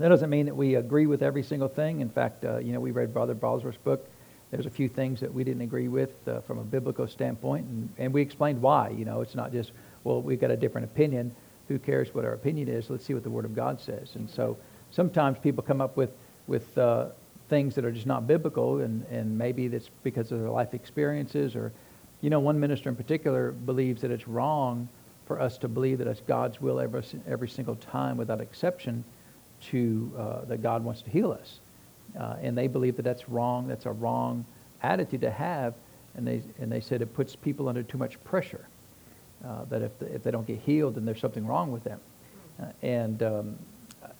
That doesn't mean that we agree with every single thing. In fact, uh, you know, we read Brother Bosworth's book. There's a few things that we didn't agree with uh, from a biblical standpoint, and, and we explained why. You know, it's not just, well, we've got a different opinion. Who cares what our opinion is? Let's see what the Word of God says. And so sometimes people come up with, with uh, things that are just not biblical, and, and maybe that's because of their life experiences. Or, you know, one minister in particular believes that it's wrong for us to believe that it's God's will every, every single time without exception to uh, that God wants to heal us. Uh, and they believe that that's wrong. That's a wrong attitude to have. And they, and they said it puts people under too much pressure. Uh, that if, the, if they don't get healed, then there's something wrong with them. Uh, and, um,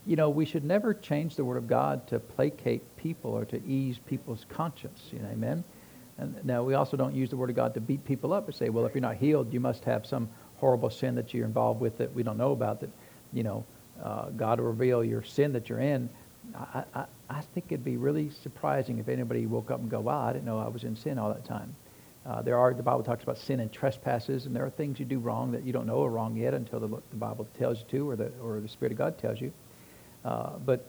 you know, we should never change the Word of God to placate people or to ease people's conscience. You know, amen? And now, we also don't use the Word of God to beat people up and say, well, if you're not healed, you must have some horrible sin that you're involved with that we don't know about that, you know, uh, God will reveal your sin that you're in. I, I, I think it'd be really surprising if anybody woke up and go, wow, I didn't know I was in sin all that time. Uh, there are, the Bible talks about sin and trespasses, and there are things you do wrong that you don't know are wrong yet until the, the Bible tells you to or the, or the Spirit of God tells you. Uh, but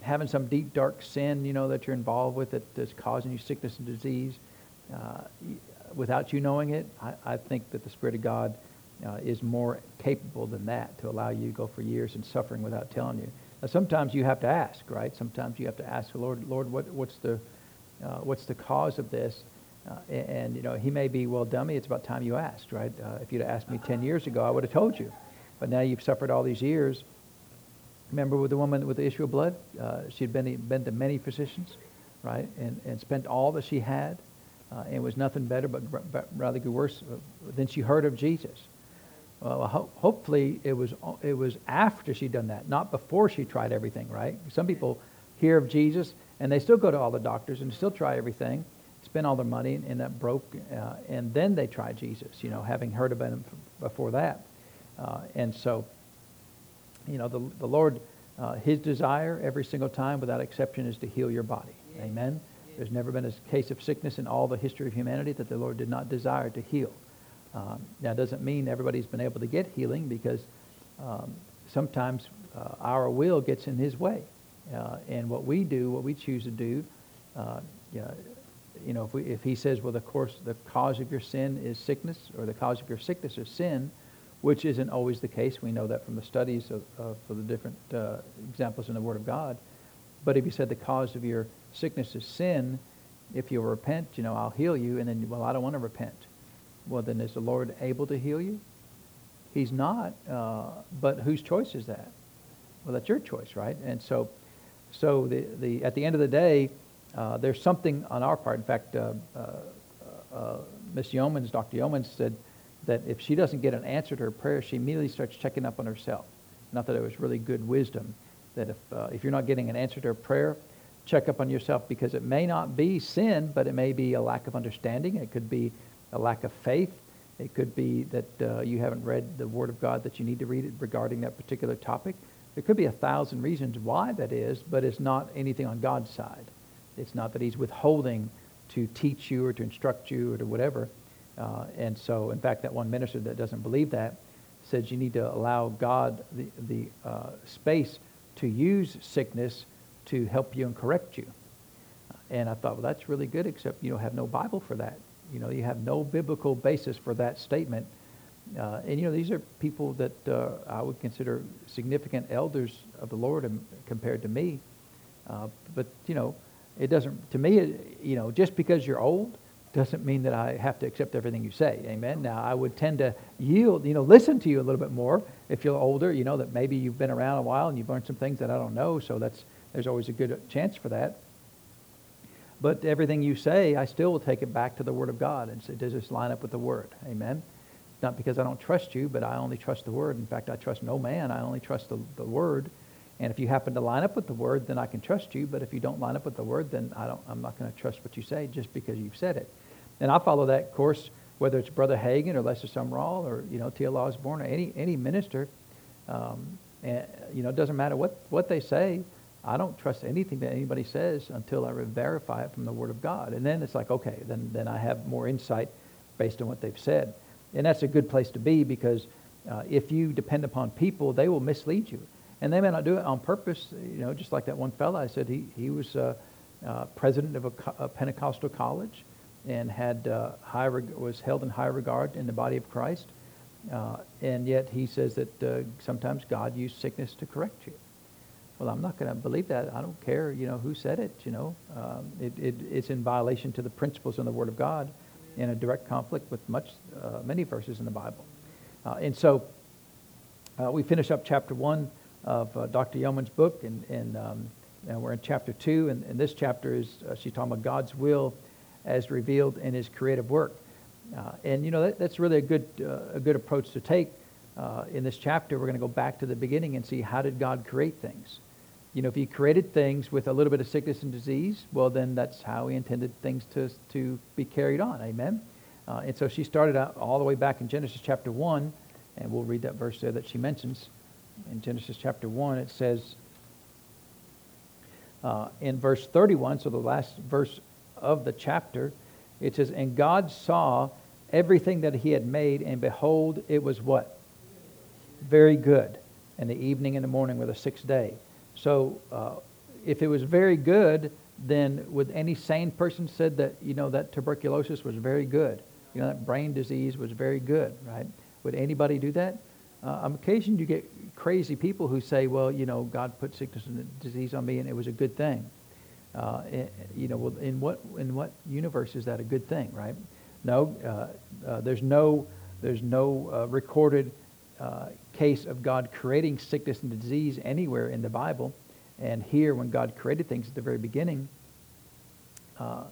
having some deep, dark sin, you know, that you're involved with that, that's causing you sickness and disease, uh, without you knowing it, I, I think that the Spirit of God uh, is more capable than that to allow you to go for years in suffering without telling you. Now, sometimes you have to ask, right? Sometimes you have to ask the Lord, Lord, what, what's the uh, what's the cause of this? Uh, and, and, you know, he may be, well, dummy, it's about time you asked, right? Uh, if you'd asked me 10 years ago, I would have told you. But now you've suffered all these years. Remember with the woman with the issue of blood? Uh, she had been, been to many physicians, right? And, and spent all that she had. Uh, and was nothing better but, but rather worse. Uh, then she heard of Jesus. Well, ho- hopefully it was, it was after she'd done that, not before she tried everything, right? Some people hear of Jesus and they still go to all the doctors and still try everything, spend all their money and that broke, uh, and then they try Jesus, you know, having heard about him before that. Uh, and so, you know, the, the Lord, uh, his desire every single time without exception is to heal your body. Amen. There's never been a case of sickness in all the history of humanity that the Lord did not desire to heal. Um, now, it doesn't mean everybody's been able to get healing because um, sometimes uh, our will gets in his way. Uh, and what we do, what we choose to do, uh, you know, you know if, we, if he says, well, the course, the cause of your sin is sickness, or the cause of your sickness is sin, which isn't always the case. We know that from the studies of, of the different uh, examples in the Word of God. But if he said the cause of your sickness is sin, if you'll repent, you know, I'll heal you. And then, well, I don't want to repent. Well, then is the Lord able to heal you? He's not. Uh, but whose choice is that? Well, that's your choice, right? And so, so the, the, at the end of the day, uh, there's something on our part. In fact, uh, uh, uh Miss Yeomans, Dr. Yeomans said that if she doesn't get an answer to her prayer, she immediately starts checking up on herself. Not that it was really good wisdom. That if, uh, if you're not getting an answer to a prayer, check up on yourself because it may not be sin, but it may be a lack of understanding. It could be a lack of faith. It could be that uh, you haven't read the Word of God that you need to read it regarding that particular topic. There could be a thousand reasons why that is, but it's not anything on God's side. It's not that He's withholding to teach you or to instruct you or to whatever. Uh, and so, in fact, that one minister that doesn't believe that says you need to allow God the, the uh, space to use sickness to help you and correct you. And I thought, well, that's really good, except you don't have no Bible for that. You know, you have no biblical basis for that statement. Uh, and, you know, these are people that uh, I would consider significant elders of the Lord compared to me. Uh, but, you know, it doesn't, to me, you know, just because you're old doesn't mean that I have to accept everything you say. Amen. Now, I would tend to yield, you know, listen to you a little bit more if you're older, you know, that maybe you've been around a while and you've learned some things that I don't know. So that's, there's always a good chance for that. But everything you say, I still will take it back to the Word of God and say, does this line up with the Word? Amen. Not because I don't trust you, but I only trust the Word. In fact, I trust no man. I only trust the, the Word. And if you happen to line up with the Word, then I can trust you. But if you don't line up with the Word, then I don't, I'm not going to trust what you say just because you've said it. And I follow that course, whether it's Brother Hagin or Lester Sumrall or, you know, T.L. Osborn or any, any minister. Um, and, you know, it doesn't matter what, what they say. I don't trust anything that anybody says until I verify it from the Word of God. And then it's like, okay, then, then I have more insight based on what they've said. And that's a good place to be because uh, if you depend upon people, they will mislead you. And they may not do it on purpose, you know, just like that one fella I said, he, he was uh, uh, president of a, a, Pentecostal college and had uh, high reg- was held in high regard in the body of Christ. Uh, and yet he says that uh, sometimes God used sickness to correct you. Well, I'm not going to believe that. I don't care, you know, who said it. You know, um, it, it, it's in violation to the principles in the Word of God, in a direct conflict with much, uh, many verses in the Bible. Uh, and so, uh, we finish up chapter one of uh, Dr. Yeomans' book, and, and, um, and, we're in chapter two. And, and this chapter is uh, she's talking about God's will as revealed in His creative work. Uh, and you know that, that's really a good a good approach to take. in this chapter, we're going to go back to the beginning and see how did God create things you know, if he created things with a little bit of sickness and disease, well, then that's how he intended things to, to be carried on. Amen? Uh, and so she started out all the way back in Genesis chapter 1, and we'll read that verse there that she mentions. In Genesis chapter 1, it says, uh, in verse 31, so the last verse of the chapter, it says, And God saw everything that he had made, and behold, it was what? Very good. And the evening and the morning were the sixth day. So uh, if it was very good, then would any sane person said that, you know, that tuberculosis was very good? You know, that brain disease was very good, right? Would anybody do that? Uh, on occasion you get crazy people who say, well, you know, God put sickness and disease on me and it was a good thing. Uh, eh, you know, well, in what, in what universe is that a good thing, right? No, uh, uh there's no, there's no uh, recorded uh, case of God creating sickness and disease anywhere in the Bible. And here, when God created things at the very beginning, uh,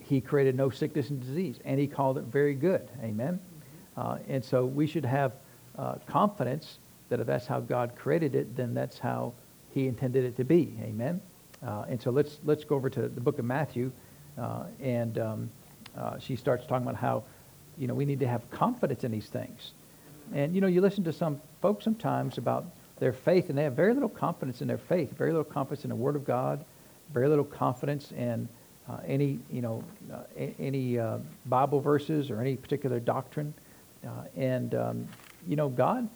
he created no sickness and disease, and he called it very good. Amen? Uh, and so we should have uh, confidence that if that's how God created it, then that's how he intended it to be. Amen? Uh, and so let's, let's go over to the book of Matthew, uh, and um, she starts talking about how, you know, we need to have confidence in these things. And you know, you listen to some folks sometimes about their faith, and they have very little confidence in their faith, very little confidence in the Word of God, very little confidence in uh, any, you know, uh, any uh, Bible verses or any particular doctrine. Uh, and um, you know, God,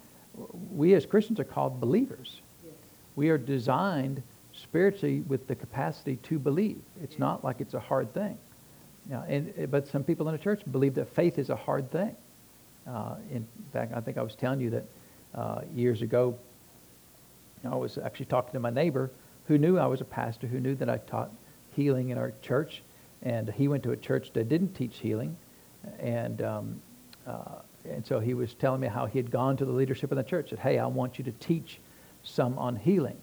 we as Christians are called believers. Yes. We are designed spiritually with the capacity to believe. It's yes. not like it's a hard thing. Now, and, but some people in the church believe that faith is a hard thing. Uh, in fact, I think I was telling you that uh, years ago, I was actually talking to my neighbor who knew I was a pastor, who knew that I taught healing in our church, and he went to a church that didn't teach healing, and um, uh, and so he was telling me how he had gone to the leadership of the church, said, "Hey, I want you to teach some on healing,"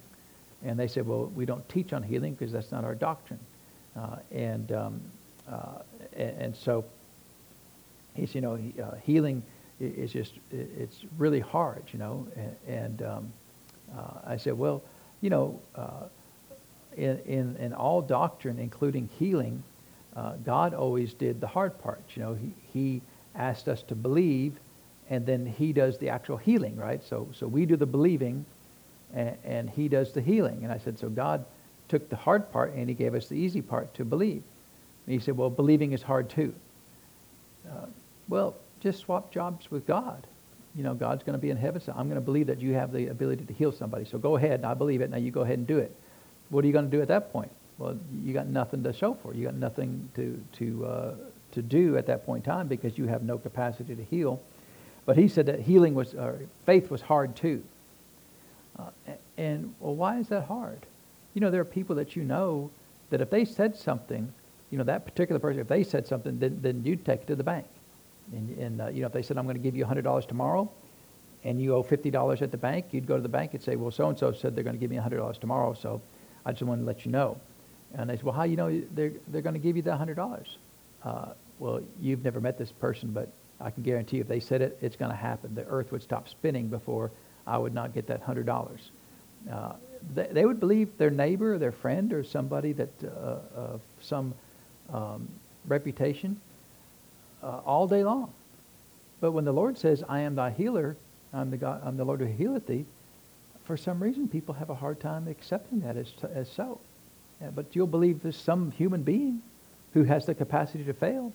and they said, "Well, we don't teach on healing because that's not our doctrine," uh, and um, uh, and, and so he's you know he, uh, healing it's just it's really hard, you know. And, and um, uh, I said, well, you know, uh, in, in, in all doctrine, including healing, uh, God always did the hard part. You know, he, he asked us to believe, and then he does the actual healing, right? So, so we do the believing, and, and he does the healing. And I said, so God took the hard part, and he gave us the easy part to believe. And he said, well, believing is hard too. Uh, well, just swap jobs with God. You know, God's going to be in heaven, so I'm going to believe that you have the ability to heal somebody. So go ahead, I believe it. Now you go ahead and do it. What are you going to do at that point? Well, you got nothing to show for. You got nothing to to uh, to do at that point in time because you have no capacity to heal. But he said that healing was, uh, faith was hard too. Uh, and well, why is that hard? You know, there are people that you know that if they said something, you know, that particular person, if they said something, then, then you'd take it to the bank. And, and uh, you know, if they said, I'm going to give you $100 tomorrow, and you owe $50 at the bank, you'd go to the bank and say, well, so-and-so said they're going to give me $100 tomorrow, so I just wanted to let you know. And they said, well, how you know they're, they're going to give you that $100? Uh, well, you've never met this person, but I can guarantee you if they said it, it's going to happen. The earth would stop spinning before I would not get that $100. Uh, they, they, would believe their neighbor or their friend or somebody that uh, of some um, reputation uh, all day long. But when the Lord says, I am thy healer, I'm the, God, I'm the Lord who healeth thee, for some reason people have a hard time accepting that as, as so. Yeah, but you'll believe there's some human being who has the capacity to fail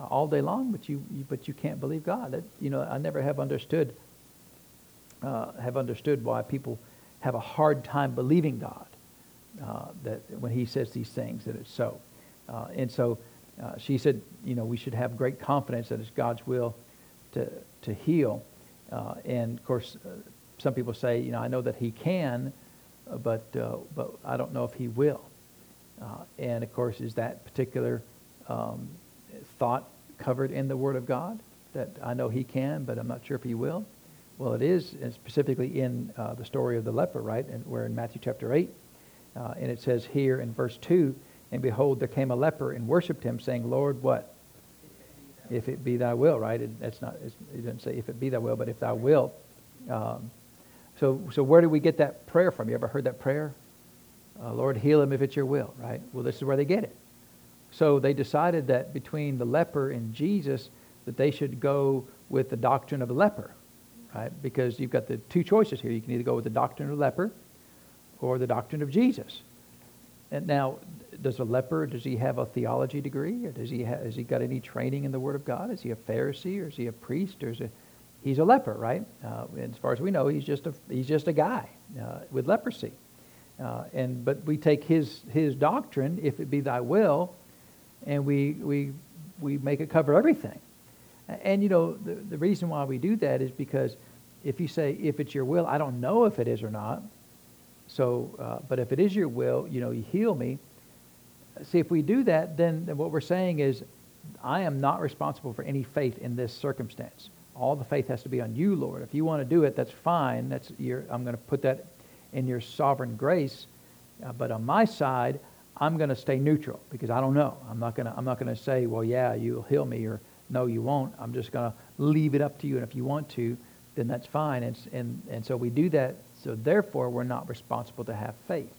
uh, all day long, but you, you, but you can't believe God. You know, I never have understood uh, have understood why people have a hard time believing God uh, that when He says these things that it's so. Uh, and so uh, she said, you know, we should have great confidence that it's God's will to to heal. Uh, and of course, uh, some people say, you know, I know that He can, but but I don't know if He will. and of course, is that particular um, thought covered in the Word of God? That I know He can, but I'm not sure if He will. Well, it is, specifically in uh, the story of the leper, right? And we're in Matthew chapter 8. Uh, and it says here in verse 2, And behold, there came a leper and worshipped him, saying, Lord, what? If it be thy will, right? It, that's not, it doesn't say if it be thy will, but if thou wilt. Um, so, so where do we get that prayer from? You ever heard that prayer? Uh, Lord, heal him if it's your will, right? Well, this is where they get it. So they decided that between the leper and Jesus, that they should go with the doctrine of the leper right? Because you've got the two choices here. You can either go with the doctrine of the leper or the doctrine of Jesus. And now, does a leper, does he have a theology degree? Or does he ha- has he got any training in the Word of God? Is he a Pharisee or is he a priest? Or is it, he's a leper, right? Uh, as far as we know, he's just a, he's just a guy uh, with leprosy. Uh, and, but we take his, his doctrine, if it be thy will, and we, we, we make it cover everything. And you know, the, the reason why we do that is because if you say, if it's your will, I don't know if it is or not. So, uh, but if it is your will, you know, you heal me. See, if we do that, then, what we're saying is, I am not responsible for any faith in this circumstance. All the faith has to be on you, Lord. If you want to do it, that's fine. That's your, I'm going to put that in your sovereign grace. Uh, but on my side, I'm going to stay neutral because I don't know. I'm not going to, I'm not going to say, well, yeah, you'll heal me, or no, you won't. I'm just going to leave it up to you. And if you want to, then that's fine. And, and, and so we do that. So therefore, we're not responsible to have faith.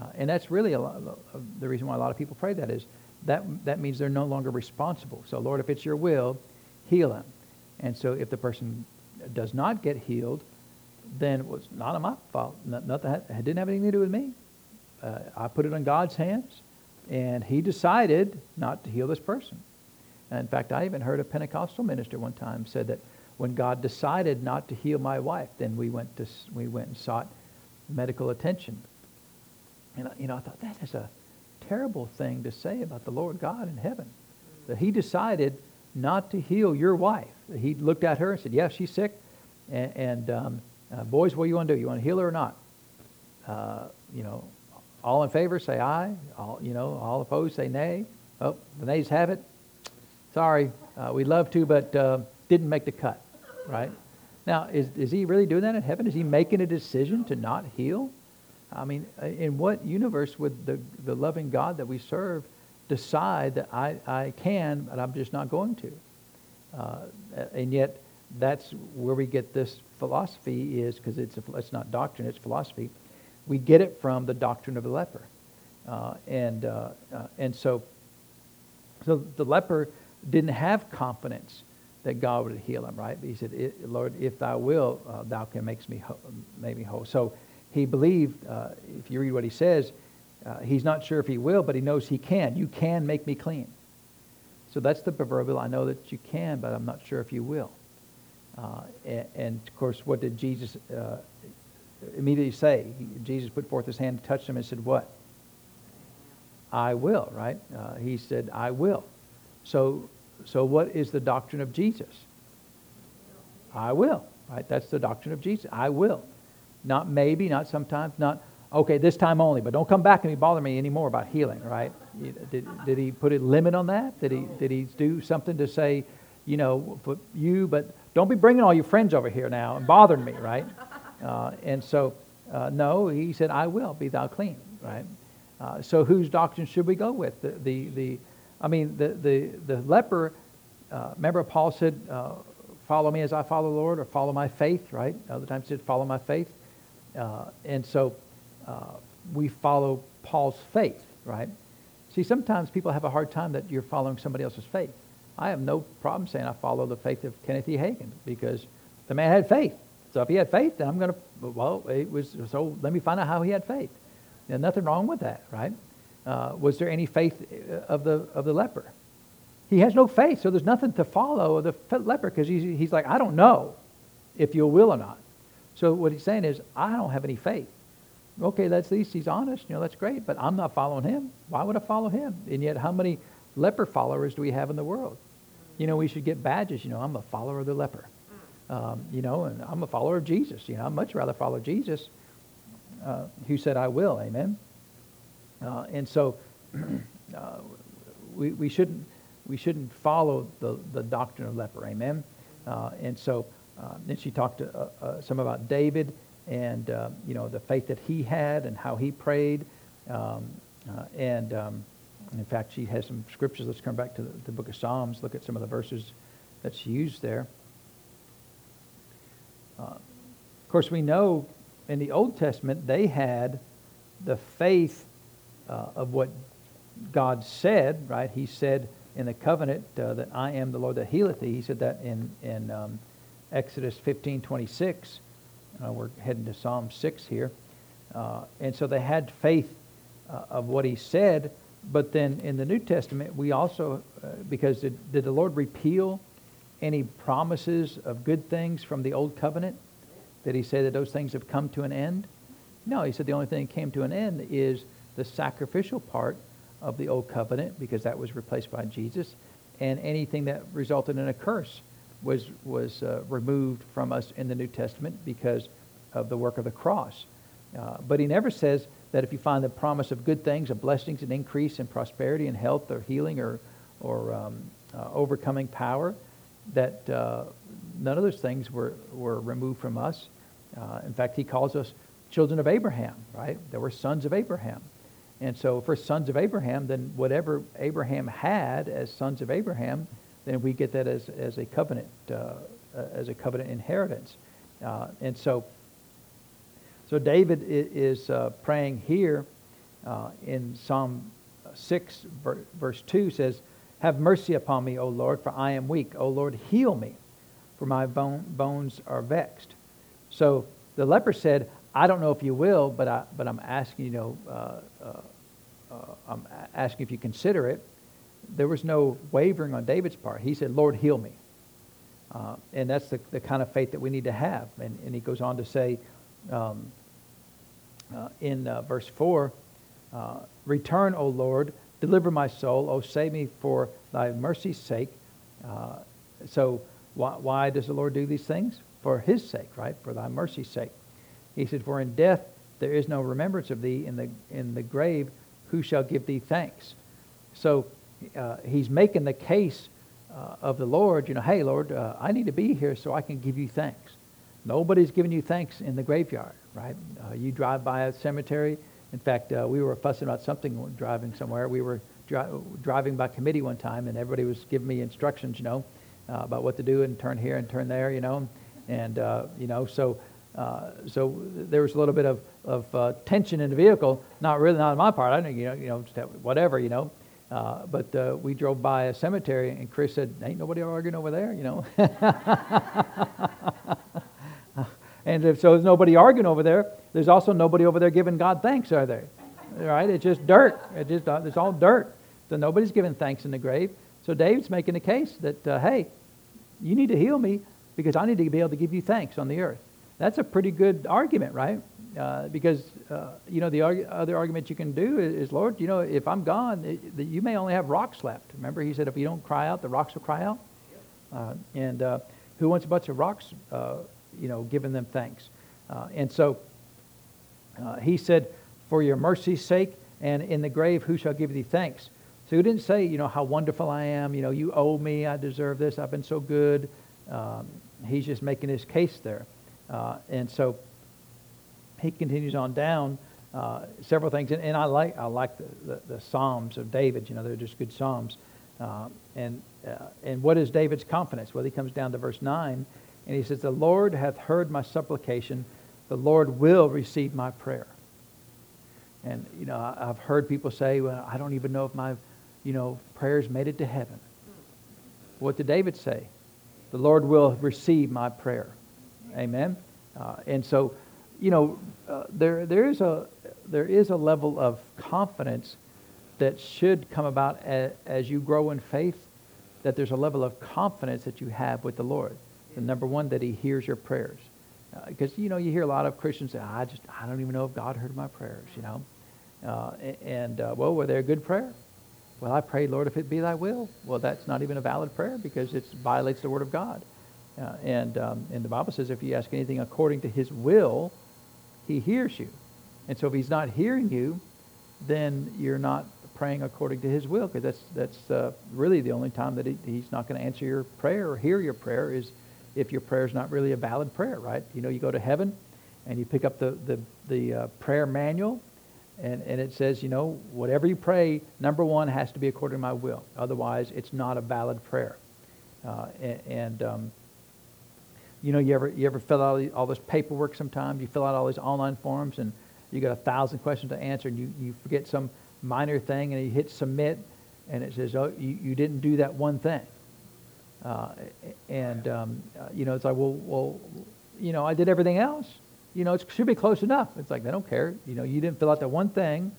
Uh, and that's really a lot, uh, the reason why a lot of people pray that is that, that means they're no longer responsible. So, Lord, if it's your will, heal him. And so if the person does not get healed, then it was not my fault. Nothing it didn't have anything to do with me. Uh, I put it in God's hands, and He decided not to heal this person. And in fact, I even heard a Pentecostal minister one time said that when God decided not to heal my wife, then we went to we went and sought medical attention. And you know, I thought that is a terrible thing to say about the Lord God in heaven. That He decided not to heal your wife. He looked at her and said, "Yeah, she's sick." And, and um, uh, boys, what do you want to do? You want to heal her or not? Uh, you know, all in favor say aye. All you know, all opposed say nay. Oh, the nays have it. Sorry, uh, we'd love to, but uh, didn't make the cut, right? Now, is, is he really doing that in heaven? Is he making a decision to not heal? I mean, uh, in what universe would the, the loving God that we serve decide that I, I can, but I'm just not going to? Uh, and yet, that's where we get this philosophy is, because it's, it's not doctrine, it's philosophy. We get it from the doctrine of the leper. Uh, and, uh, uh, and so, so the leper didn't have confidence that God would heal him, right? He said, Lord, if thou will, uh, thou can make me, make me whole. So he believed, uh, if you read what he says, uh, he's not sure if he will, but he knows he can. You can make me clean. So that's the proverbial, I know that you can, but I'm not sure if you will. Uh, and, and, of course, what did Jesus uh, immediately say? He, Jesus put forth his hand, touched him, and said, what? I will, right? Uh, he said, I will. So so what is the doctrine of Jesus? I will, right? That's the doctrine of Jesus. I will. Not maybe, not sometimes, not, okay, this time only, but don't come back and bother me anymore about healing, right? Did, did he put a limit on that? Did he, did he do something to say, you know, for you, but don't be bringing all your friends over here now and bothering me, right? Uh, and so, uh, no, he said, I will, be thou clean, right? Uh, so whose doctrine should we go with? The, the, the, I mean, the, the, the leper, uh, remember Paul said, uh, follow me as I follow the Lord, or follow my faith, right? Other times he said, follow my faith. Uh, and so uh, we follow Paul's faith, right? See, sometimes people have a hard time that you're following somebody else's faith. I have no problem saying I follow the faith of Kenneth E. Hagin because the man had faith. So if he had faith, then I'm going to, well, it was, so let me find out how he had faith. There's nothing wrong with that, right? Uh, was there any faith uh, of the, of the leper? He has no faith, so there's nothing to follow the leper because he's, he's like, I don't know if you'll will or not. So what he's saying is, I don't have any faith. Okay, that's at least he's honest. You know, that's great, but I'm not following him. Why would I follow him? And yet, how many leper followers do we have in the world? You know, we should get badges. You know, I'm a follower of the leper. Um, you know, and I'm a follower of Jesus. You know, I'd much rather follow Jesus, uh, who said, "I will." Amen. Uh, and so, uh, we, we shouldn't we shouldn't follow the, the doctrine of leper. Amen. Uh, and so, uh, then she talked to, uh, uh, some about David and uh, you know the faith that he had and how he prayed. Um, uh, and um, in fact, she has some scriptures. Let's come back to the, the, book of Psalms. Look at some of the verses that she used there. of course, we know in the Old Testament they had the faith of what God said. Right? He said in the covenant uh, that I am the Lord that healeth thee. He said that in, in um, Exodus 15, 26. Uh, we're heading to Psalm 6 here. Uh, and so they had faith uh, of what he said. But then in the New Testament, we also, uh, because did, did the Lord repeal any promises of good things from the Old Covenant? Did he say that those things have come to an end? No, he said the only thing that came to an end is the sacrificial part of the old covenant because that was replaced by Jesus, and anything that resulted in a curse was was uh, removed from us in the New Testament because of the work of the cross. Uh, but he never says that if you find the promise of good things, of blessings and increase and prosperity and health or healing or or um, uh, overcoming power, that uh, none of those things were were removed from us. Uh, in fact, he calls us children of Abraham. Right? There were sons of Abraham. And so for sons of Abraham, then whatever Abraham had as sons of Abraham, then we get that as, as a covenant, uh, as a covenant inheritance. Uh, and so, so David is uh, praying here uh, in Psalm 6, verse 2 says, Have mercy upon me, O Lord, for I am weak. O Lord, heal me, for my bone, bones are vexed. So the leper said, I don't know if you will, but, I, but I'm asking, you know, uh, uh, uh, I'm asking if you consider it. There was no wavering on David's part. He said, Lord, heal me. Uh, and that's the, the kind of faith that we need to have. And, and he goes on to say um, uh, in uh, verse 4 uh, Return, O Lord, deliver my soul. O save me for thy mercy's sake. Uh, so, why, why does the Lord do these things? For his sake, right? For thy mercy's sake. He said, For in death there is no remembrance of thee. In the, in the grave, who shall give thee thanks? So uh, he's making the case uh, of the Lord, you know, hey, Lord, uh, I need to be here so I can give you thanks. Nobody's giving you thanks in the graveyard, right? Uh, you drive by a cemetery. In fact, uh, we were fussing about something driving somewhere. We were dri- driving by committee one time, and everybody was giving me instructions, you know, uh, about what to do and turn here and turn there, you know. And, you know, so uh, so there was a little bit of, of uh, tension in the vehicle. Not really, not on my part. I didn't, you know, you know, whatever, you know. Uh, but uh, we drove by a cemetery, and Chris said, "Ain't nobody arguing over there," you know. and if so, there's nobody arguing over there. There's also nobody over there giving God thanks, are there? Right? It's just dirt. It just uh, it's all dirt. So nobody's giving thanks in the grave. So David's making a case that, uh, hey, you need to heal me because I need to be able to give you thanks on the earth. That's a pretty good argument, right? Uh, because uh, you know the arg- other argument you can do is, is, Lord, you know, if I'm gone, it, you may only have rocks left. Remember, He said, if you don't cry out, the rocks will cry out. Uh, and uh, who wants a bunch of rocks, uh, you know, giving them thanks? Uh, and so He said, for your mercy's sake, and in the grave, who shall give thee thanks? So He didn't say, you know, how wonderful I am. You know, you owe me. I deserve this. I've been so good. Um, he's just making his case there. Uh, and so he continues on down uh, several things. And, and, I like, I like the, the, the, Psalms of David. You know, they're just good Psalms. Uh, and, uh, and what is David's confidence? Well, he comes down to verse 9, and he says, The Lord hath heard my supplication. The Lord will receive my prayer. And, you know, I, I've heard people say, well, I don't even know if my, you know, prayers made it to heaven. What did David say? The Lord will receive my prayer. Amen. Uh, and so, you know, uh, there there is a there is a level of confidence that should come about as, as, you grow in faith. That there's a level of confidence that you have with the Lord. The number one, that He hears your prayers. Because, uh, you know, you hear a lot of Christians say, I just, I don't even know if God heard my prayers, you know. Uh, and, uh, well, were they a good prayer? Well, I prayed, Lord, if it be thy will. Well, that's not even a valid prayer because it violates the word of God. Uh, and, um, and the Bible says if you ask anything according to his will, he hears you. And so if he's not hearing you, then you're not praying according to his will because that's, that's uh, really the only time that he, he's not going to answer your prayer or hear your prayer is if your prayer is not really a valid prayer, right? You know, you go to heaven and you pick up the, the, the uh, prayer manual and, and it says, you know, whatever you pray, number one has to be according to my will. Otherwise, it's not a valid prayer. Uh, and, and um, you know, you ever, you ever fill out all this paperwork sometimes? You fill out all these online forms and you got a thousand questions to answer and you, you forget some minor thing and you hit submit and it says, oh, you, you didn't do that one thing. Uh, and, um, uh, you know, it's like, well, well, you know, I did everything else. You know, it should be close enough. It's like, they don't care. You know, you didn't fill out that one thing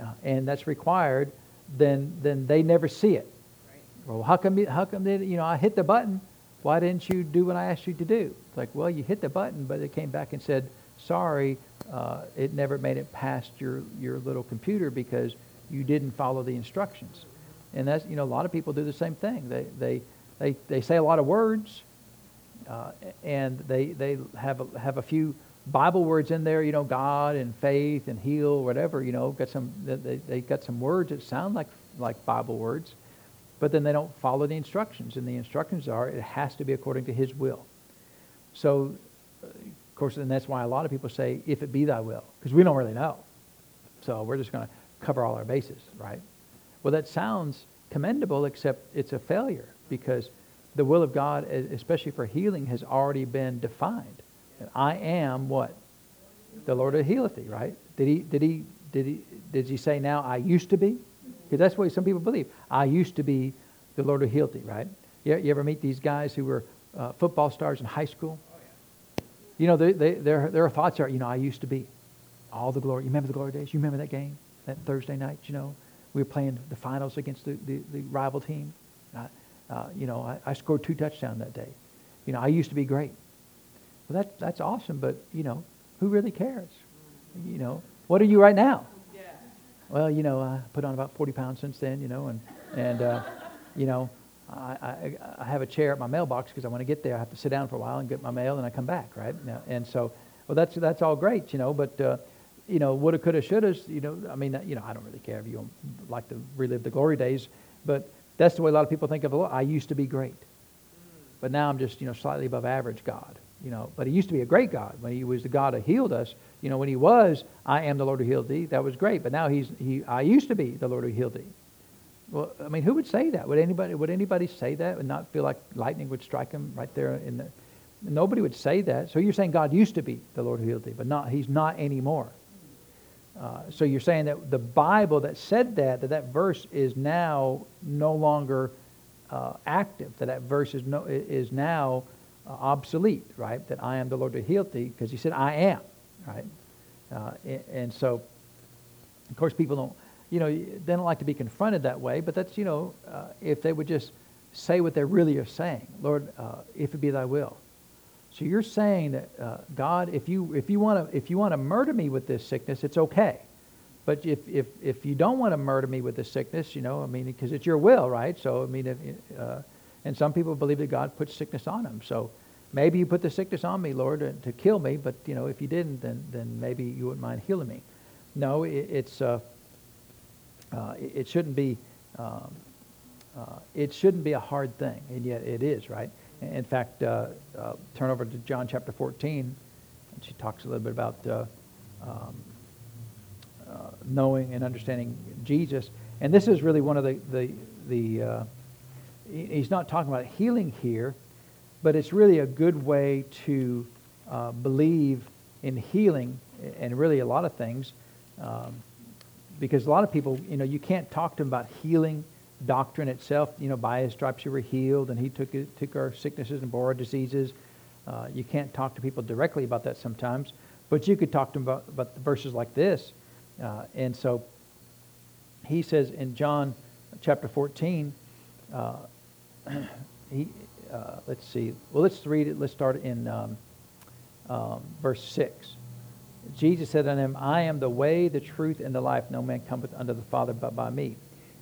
uh, and that's required, then, then they never see it. Right. Well, how come, how come they, you know, I hit the button why didn't you do what I asked you to do? It's like, well, you hit the button, but it came back and said, sorry, uh, it never made it past your, your little computer because you didn't follow the instructions. And that's, you know, a lot of people do the same thing. They, they, they, they say a lot of words, uh, and they, they have, a, have a few Bible words in there, you know, God and faith and heal, whatever, you know, got some, they, they got some words that sound like, like Bible words but then they don't follow the instructions. And the instructions are it has to be according to his will. So, uh, of course, and that's why a lot of people say, if it be thy will, because we don't really know. So we're just going to cover all our bases, right? Well, that sounds commendable, except it's a failure because the will of God, especially for healing, has already been defined. I am what? The Lord who healeth thee, right? Did he, did he, did he, did he say now I used to be? Because that's what some people believe. I used to be the Lord who healed thee, right? You, you ever meet these guys who were uh, football stars in high school? You know, they, they, their, their thoughts are, you know, I used to be. All the glory. You remember the glory days? You remember that game? That Thursday night, you know? We were playing the finals against the, the, the rival team. Uh, uh, you know, I, I scored two touchdowns that day. You know, I used to be great. Well, that, that's awesome, but, you know, who really cares? You know, what are you right now? Well, you know, I put on about 40 pounds since then, you know, and, and uh, you know, I, I, I have a chair at my mailbox because I want to get there. I have to sit down for a while and get my mail, and I come back, right? And so, well, that's, that's all great, you know, but, uh, you know, woulda, coulda, shoulda, you know, I mean, you know, I don't really care if you like to relive the glory days, but that's the way a lot of people think of the Lord. I used to be great, but now I'm just, you know, slightly above average God, you know, but he used to be a great God when he was the God who healed us you know, when he was, I am the Lord who healed thee, that was great. But now he's, he, I used to be the Lord who healed thee. Well, I mean, who would say that? Would anybody, would anybody say that and not feel like lightning would strike him right there in the, nobody would say that. So you're saying God used to be the Lord who healed thee, but not, he's not anymore. Uh, so you're saying that the Bible that said that, that that verse is now no longer uh, active, that that verse is, no, is now uh, obsolete, right? That I am the Lord who healed thee, because he said, I am right? Uh, and so, of course, people don't, you know, they don't like to be confronted that way, but that's, you know, uh, if they would just say what they really are saying, Lord, uh, if it be thy will. So you're saying that, uh, God, if you, if you want to, if you want to murder me with this sickness, it's okay. But if, if, if you don't want to murder me with this sickness, you know, I mean, because it's your will, right? So, I mean, if, uh, and some people believe that God puts sickness on them. So, Maybe you put the sickness on me, Lord, to, kill me, but you know, if you didn't, then then maybe you wouldn't mind healing me. No, it, it's uh, uh, it, shouldn't be um, uh, it shouldn't be a hard thing, and yet it is, right? In fact, uh, uh, turn over to John chapter 14, and she talks a little bit about uh, um, knowing and understanding Jesus. And this is really one of the the the he's not talking about healing here but it's really a good way to uh, believe in healing and really a lot of things. Um, because a lot of people, you know, you can't talk to them about healing doctrine itself. You know, by his stripes you were healed, and he took, it, took our sicknesses and bore our diseases. Uh, you can't talk to people directly about that sometimes, but you could talk to them about, about the verses like this. Uh, and so he says in John chapter 14, uh, he, uh, let's see. Well, let's read it. Let's start in um, um, verse 6. Jesus said unto him, I am the way, the truth, and the life. No man cometh unto the Father but by me.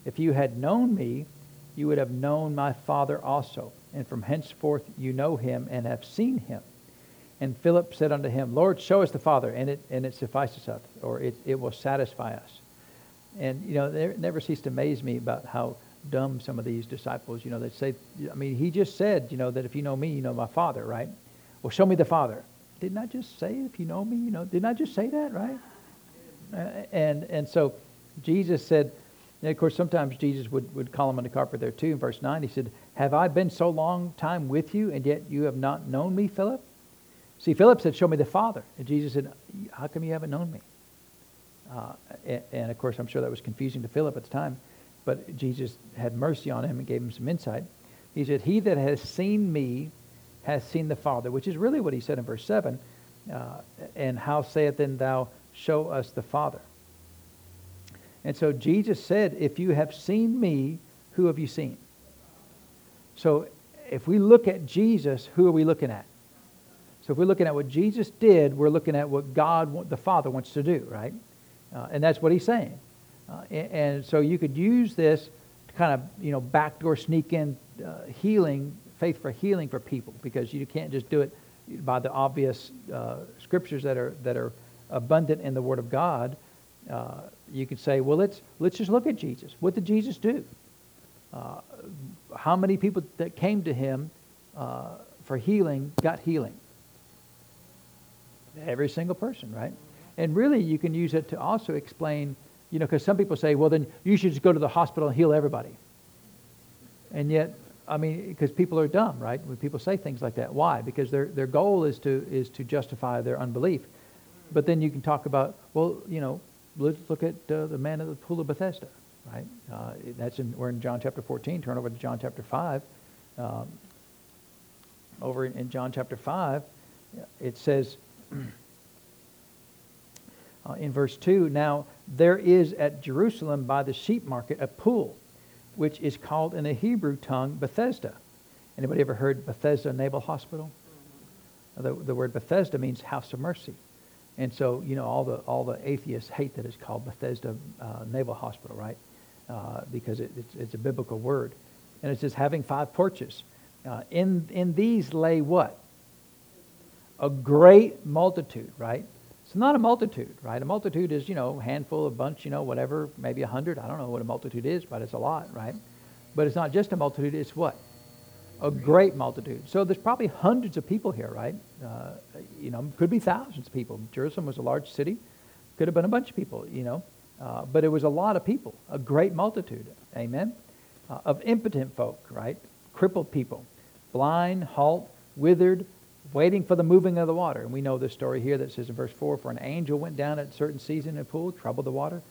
If you had known me, you would have known my Father also. And from henceforth you know him and have seen him. And Philip said unto him, Lord, show us the Father, and it, and it suffices us, or it, it will satisfy us. And, you know, it never ceased to amaze me about how dumb some of these disciples, you know, they say, I mean, he just said, you know, that if you know me, you know my Father, right? Well, show me the Father. Didn't I just say, if you know me, you know, didn't I just say that, right? Uh, and, and so Jesus said, and of course, sometimes Jesus would, would call him on the carpet there too. In verse 9, he said, Have I been so long time with you, and yet you have not known me, Philip? See, Philip said, Show me the Father. And Jesus said, How come you haven't known me? Uh, and, and, of course, I'm sure that was confusing to Philip at the time. But Jesus had mercy on him and gave him some insight. He said, He that has seen me has seen the Father, which is really what he said in verse 7. Uh, and how saith then thou, Show us the Father? And so Jesus said, If you have seen me, who have you seen? So if we look at Jesus, who are we looking at? So if we're looking at what Jesus did, we're looking at what God, the Father, wants to do, right? Uh, and that's what he's saying. Uh, and, so you could use this to kind of, you know, backdoor sneak in uh, healing, faith for healing for people, because you can't just do it by the obvious uh, scriptures that are that are abundant in the Word of God. Uh, you could say, well, let's let's just look at Jesus. What did Jesus do? Uh, how many people that came to him for healing got healing? Every single person, right? And really, you can use it to also explain, you know, because some people say, well, then you should just go to the hospital and heal everybody. And yet, I mean, because people are dumb, right? When people say things like that, why? Because their their goal is to is to justify their unbelief. But then you can talk about, well, you know, let's look at uh, the man at the pool of Bethesda, right? Uh, that's in we're in John chapter 14. Turn over to John chapter 5. Um, over in, in John chapter 5, it says uh, in verse 2 Now there is at Jerusalem by the sheep market a pool, which is called in the Hebrew tongue Bethesda. Anybody ever heard Bethesda Naval Hospital? The, the word Bethesda means house of mercy. And so, you know, all the, all the atheists hate that it's called Bethesda uh, Naval Hospital, right? Uh, because it, it's, it's, a biblical word. And it says having five porches. Uh, in, in these lay what? a great multitude, right? It's not a multitude, right? A multitude is, you know, handful, a bunch, you know, whatever, maybe a hundred. I don't know what a multitude is, but it's a lot, right? But it's not just a multitude, it's what? A great multitude. So there's probably hundreds of people here, right? Uh, you know, could be thousands of people. Jerusalem was a large city. Could have been a bunch of people, you know. Uh, but it was a lot of people, a great multitude. Amen? Uh, of impotent folk, right? Crippled people, blind, halt, withered, waiting for the moving of the water. And we know this story here that says in verse 4 For an angel went down at a certain season in a pool, troubled the water.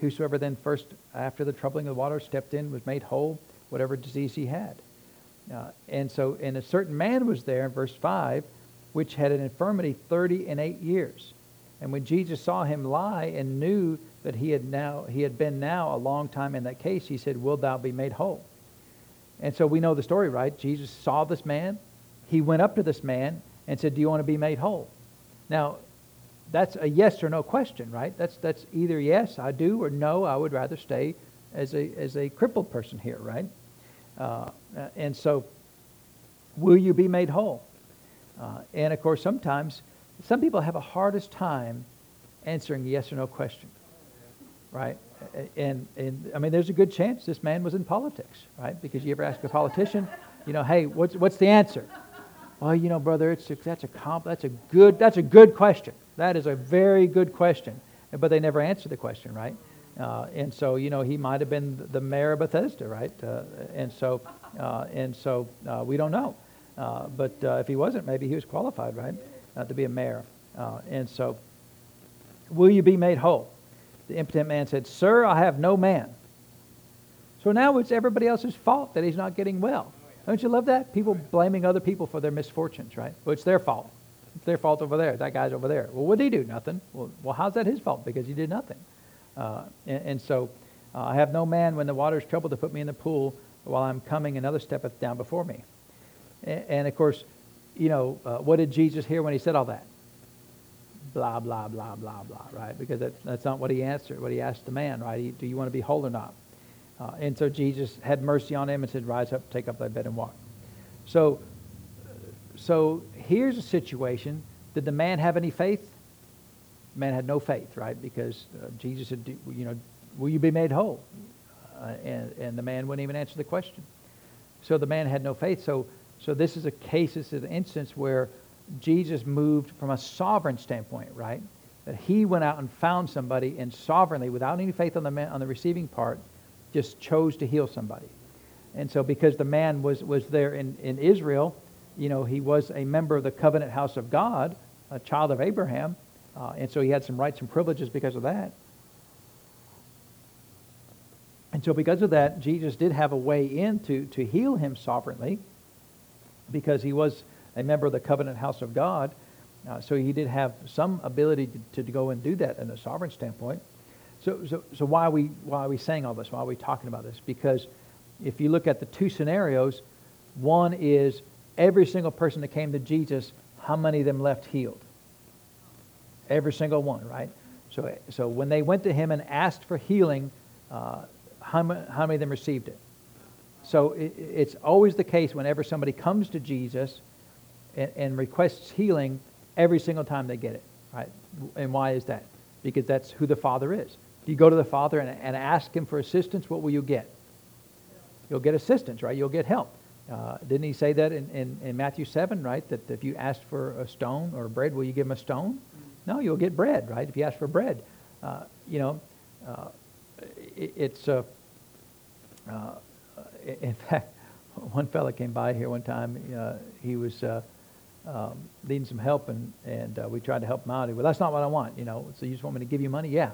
Whosoever then first, after the troubling of the water, stepped in, was made whole, whatever disease he had. Uh, and so, and a certain man was there in verse 5, which had an infirmity 30 and 8 years. And when Jesus saw him lie and knew that he had now he had been now a long time in that case, he said, Will thou be made whole? And so we know the story, right? Jesus saw this man, he went up to this man and said, Do you want to be made whole? Now, that's a yes or no question, right? That's, that's either yes, I do, or no, I would rather stay as a, as a crippled person here, right? Uh, and so, will you be made whole? Uh, and of course, sometimes some people have a hardest time answering a yes or no question, right? And, and I mean, there's a good chance this man was in politics, right? Because you ever ask a politician, you know, hey, what's, what's the answer? Well, you know, brother, it's that's a comp, that's a good that's a good question. That is a very good question. But they never answer the question, right? Uh, and so, you know, he might have been the mayor of Bethesda, right? Uh, and so, uh, and so uh, we don't know. Uh, but uh, if he wasn't, maybe he was qualified, right, to be a mayor. and so, will you be made whole? The impotent man said, Sir, I have no man. So now it's everybody else's fault that he's not getting well. Don't you love that? People blaming other people for their misfortunes, right? Well, it's their fault. It's their fault over there. That guy's over there. Well, what did he do? Nothing. Well, well how's that his fault? Because he did nothing. Uh, and, and, so uh, I have no man when the water is troubled to put me in the pool while I'm coming, another steppeth down before me. And, and of course, you know, uh, what did Jesus hear when he said all that? blah, blah, blah, blah, blah, right? Because that, that's not what he answered, what he asked the man, right? He, do you want to be whole or not? Uh, and so Jesus had mercy on him and said, rise up, take up thy bed and walk. So, so here's a situation. Did the man have any faith? The man had no faith, right? Because uh, Jesus said, you know, will you be made whole? Uh, and, and the man wouldn't even answer the question. So the man had no faith. So, so this is a case, this is an instance where Jesus moved from a sovereign standpoint, right? That he went out and found somebody and sovereignly, without any faith on the, man, on the receiving part, just chose to heal somebody. And so because the man was, was there in, in Israel, you know, he was a member of the covenant house of God, a child of Abraham, uh, and so he had some rights and privileges because of that. And so because of that, Jesus did have a way in to, to heal him sovereignly because he was a member of the covenant house of God. Uh, so he did have some ability to, to, go and do that in a sovereign standpoint. So, so, so why, are we, why are we saying all this? Why are we talking about this? Because if you look at the two scenarios, one is every single person that came to Jesus, how many of them left healed? Every single one, right? So, so when they went to him and asked for healing, uh, how, how many of them received it? So it, it's always the case whenever somebody comes to Jesus and, and requests healing, every single time they get it, right? And why is that? Because that's who the Father is. You go to the Father and, and ask Him for assistance, what will you get? You'll get assistance, right? You'll get help. Uh, didn't He say that in, in, in, Matthew 7, right? That if you ask for a stone or bread, will you give Him a stone? No, you'll get bread, right? If you ask for bread. Uh, you know, uh, it, it's, uh, uh, in fact, one fella came by here one time. Uh, he was um, needing some help, and, and we tried to help him out. He, well, that's not what I want, you know. So you just want me to give you money? Yeah.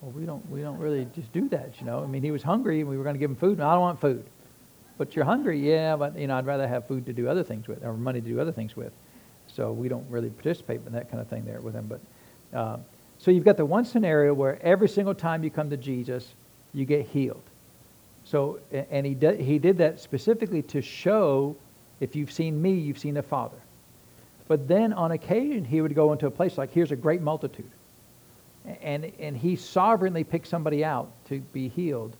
Well, we don't we don't really just do that, you know. I mean, he was hungry, and we were going to give him food. And I don't want food. But you're hungry, yeah. But you know, I'd rather have food to do other things with, or money to do other things with. So we don't really participate in that kind of thing there with him. But uh, so you've got the one scenario where every single time you come to Jesus, you get healed. So and he did, he did that specifically to show, if you've seen me, you've seen the Father. But then on occasion, he would go into a place like, here's a great multitude. And, and he sovereignly picked somebody out to be healed,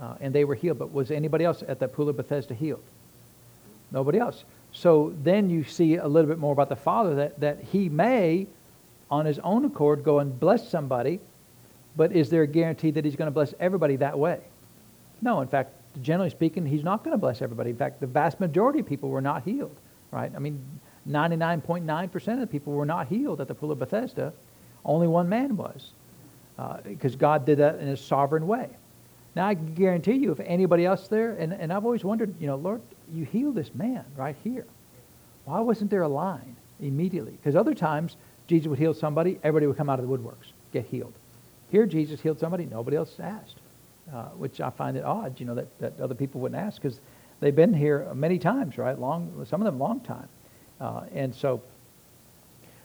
uh, and they were healed. But was anybody else at that pool of Bethesda healed? Nobody else. So then you see a little bit more about the Father that, that he may, on his own accord, go and bless somebody, but is there a guarantee that he's going to bless everybody that way? No, in fact, generally speaking, he's not going to bless everybody. In fact, the vast majority of people were not healed, right? I mean, 99.9% of the people were not healed at the pool of Bethesda. Only one man was, uh, because God did that in a sovereign way. Now, I can guarantee you, if anybody else there, and, and I've always wondered, you know, Lord, you healed this man right here. Why wasn't there a line immediately? Because other times, Jesus would heal somebody, everybody would come out of the woodworks, get healed. Here, Jesus healed somebody, nobody else asked, uh, which I find it odd, you know, that, that other people wouldn't ask because they've been here many times, right? Long, some of them long time. Uh, and so,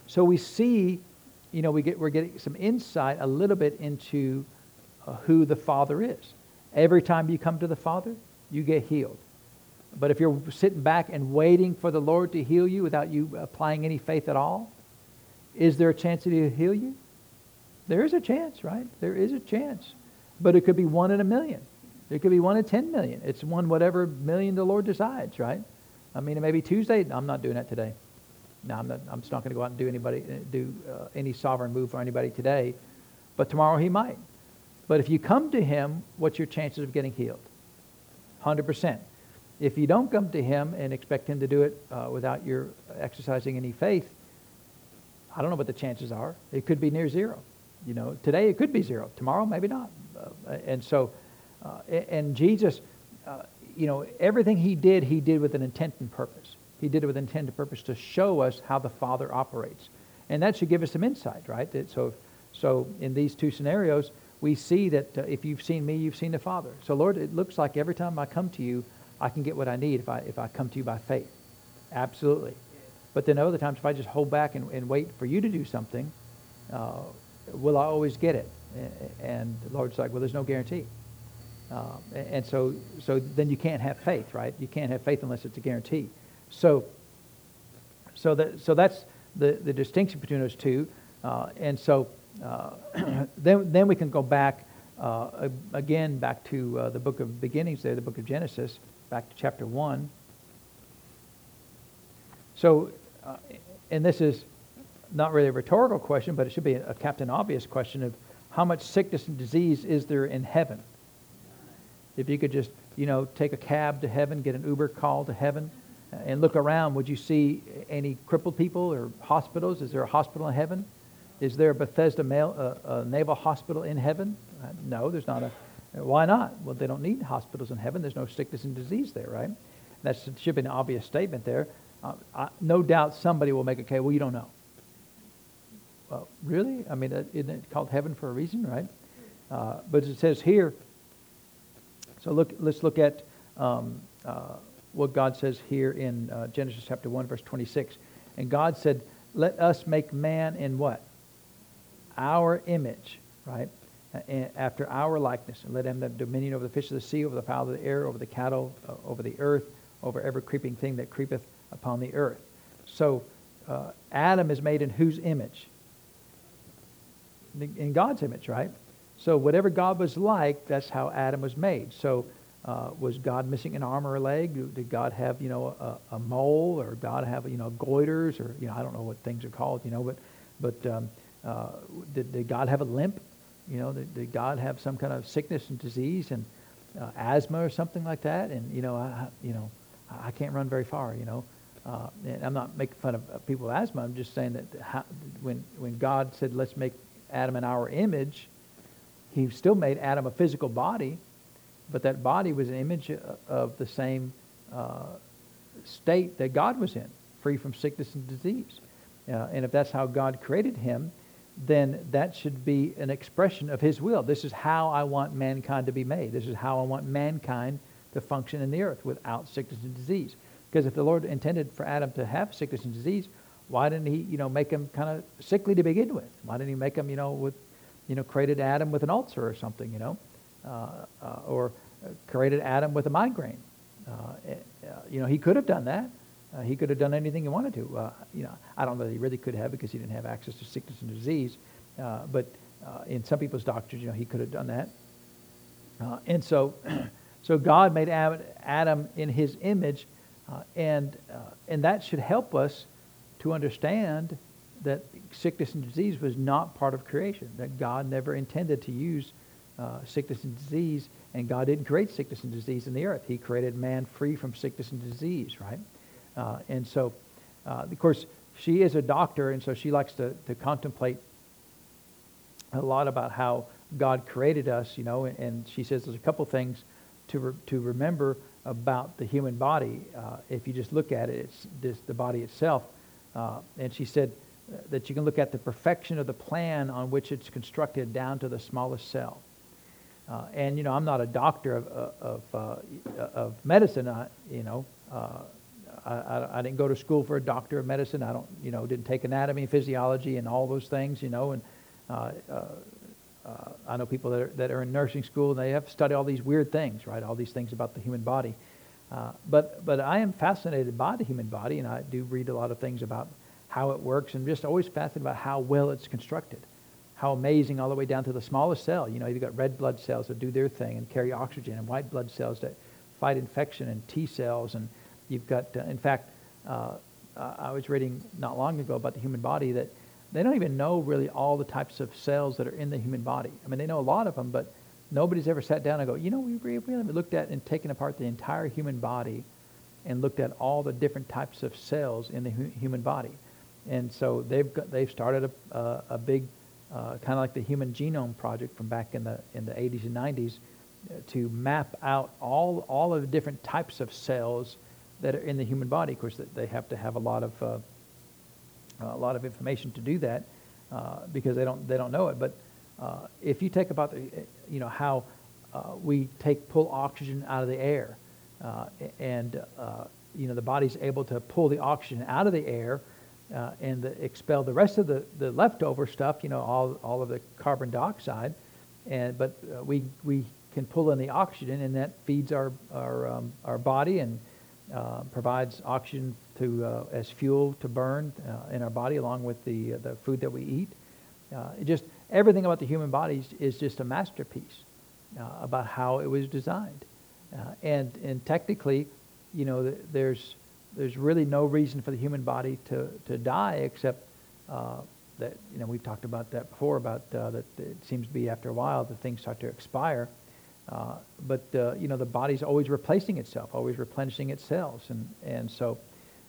so we see, you know, we get, we're getting some insight a little bit into uh, who the Father is. Every time you come to the Father, you get healed. But if you're sitting back and waiting for the Lord to heal you without you applying any faith at all, is there a chance that He'll heal you? There is a chance, right? There is a chance. But it could be one in a million. It could be one in ten million. It's one whatever million the Lord decides, right? I mean, it may be Tuesday. I'm not doing that today. No, I'm not. I'm just not going to go out and do anybody do uh, any sovereign move for anybody today. But tomorrow he might. But if you come to him, what's your chances of getting healed? Hundred percent. If you don't come to him and expect him to do it uh, without your exercising any faith, I don't know what the chances are. It could be near zero. You know, today it could be zero. Tomorrow maybe not. Uh, and so, uh, and Jesus uh, you know, everything he did, he did with an intent and purpose. He did it with intent and purpose to show us how the Father operates. And that should give us some insight, right? That, so, so in these two scenarios, we see that uh, if you've seen me, you've seen the Father. So, Lord, it looks like every time I come to you, I can get what I need if I, if I come to you by faith. Absolutely. But then other times, if I just hold back and, and wait for you to do something, uh, will I always get it? And the Lord's like, well, there's no guarantee. Uh, and so, so then you can't have faith, right? You can't have faith unless it's a guarantee. So, so, that, so that's the, the distinction between those two. Uh, and so uh, then, then we can go back uh, again back to uh, the book of beginnings there, the book of Genesis, back to chapter 1. So, and this is not really a rhetorical question, but it should be a Captain Obvious question of how much sickness and disease is there in heaven? If you could just, you know, take a cab to heaven, get an Uber call to heaven, and look around, would you see any crippled people or hospitals? Is there a hospital in heaven? Is there a Bethesda male, uh, a naval hospital in heaven? Uh, no, there's not a. Why not? Well, they don't need hospitals in heaven. There's no sickness and disease there, right? That should be an obvious statement there. Uh, I, no doubt somebody will make a case. Well, you don't know. Well, really? I mean, uh, isn't it called heaven for a reason, right? Uh, but it says here. So look. Let's look at um, uh, what God says here in Genesis chapter one, verse twenty-six. And God said, "Let us make man in what? Our image, right? after our likeness, and let him have dominion over the fish of the sea, over the fowl of the air, over the cattle, uh, over the earth, over every creeping thing that creepeth upon the earth. So uh, Adam is made in whose image? In God's image, right? So whatever God was like, that's how Adam was made. So uh, was God missing an arm or a leg? Did God have, you know, a, a, mole, or God have, you know, goiters, or you know, I don't know what things are called, you know, but but um, uh, did, did God have a limp? You know, did, did God have some kind of sickness and disease and uh, asthma or something like that? And you know, I, you know, I can't run very far. You know, uh, and I'm not making fun of people with asthma. I'm just saying that how, when when God said, "Let's make Adam in our image," He still made Adam a physical body, but that body was an image of the same uh, state that God was in, free from sickness and disease. Uh, and if that's how God created him, then that should be an expression of his will. This is how I want mankind to be made. This is how I want mankind to function in the earth without sickness and disease. Because if the Lord intended for Adam to have sickness and disease, why didn't he, you know, make him kind of sickly to begin with? Why didn't he make him, you know, with, you know, created Adam with an ulcer or something, you know, or created Adam with a migraine? Uh, uh, you know, he could have done that. Uh, he could have done anything he wanted to. Uh, you know, I don't know that he really could have because he didn't have access to sickness and disease. Uh, but uh, in some people's doctrines, you know, he could have done that. Uh, and so, so God made Adam in His image, uh, and and that should help us to understand that sickness and disease was not part of creation. That God never intended to use sickness and disease, and God didn't create sickness and disease in the earth. He created man free from sickness and disease, right? Uh, and so, uh, of course, she is a doctor, and so she likes to, to contemplate a lot about how God created us, you know, and she says there's a couple things to, re- to remember about the human body. Uh, if you just look at it, it's this, the body itself. Uh, and she said that you can look at the perfection of the plan on which it's constructed down to the smallest cell. Uh, and, you know, I'm not a doctor of, of, uh, of medicine, I, you know, I, I, I, didn't go to school for a doctor of medicine. I don't, you know, didn't take anatomy, physiology, and all those things, you know. And uh, uh, uh, I know people that are, that are in nursing school and they have to study all these weird things, right? All these things about the human body. Uh, but but I am fascinated by the human body, and I do read a lot of things about how it works, and just always fascinated about how well it's constructed, how amazing all the way down to the smallest cell. You know, you've got red blood cells that do their thing and carry oxygen, and white blood cells that fight infection, and T cells, and You've got, uh, in fact, uh, I was reading not long ago about the human body that they don't even know really all the types of cells that are in the human body. I mean, they know a lot of them, but nobody's ever sat down and go, you know, we really looked at and taken apart the entire human body and looked at all the different types of cells in the hu- human body. And so they've got, they've started a, uh, a big uh, kind of like the Human Genome Project from back in the in the 80s and 90s uh, to map out all all of the different types of cells that are in the human body. Of course, they have to have a lot of uh, a lot of information to do that uh, because they don't they don't know it. But uh, if you take about the you know how we take pull oxygen out of the air, and you know the body's able to pull the oxygen out of the air. And the, expel the rest of the, the leftover stuff, you know, all, all of the carbon dioxide, and but we we can pull in the oxygen, and that feeds our our um, our body and uh, provides oxygen to, uh, as fuel to burn uh, in our body along with the, the food that we eat. Uh, just everything about the human body is just a masterpiece uh, about how it was designed. Uh, and, and technically, you know, there's, there's really no reason for the human body to, to die except uh, that, you know, we've talked about that before, about uh, that it seems to be after a while that things start to expire. Uh, but, uh, you know, the body's always replacing itself, always replenishing its cells. And, and so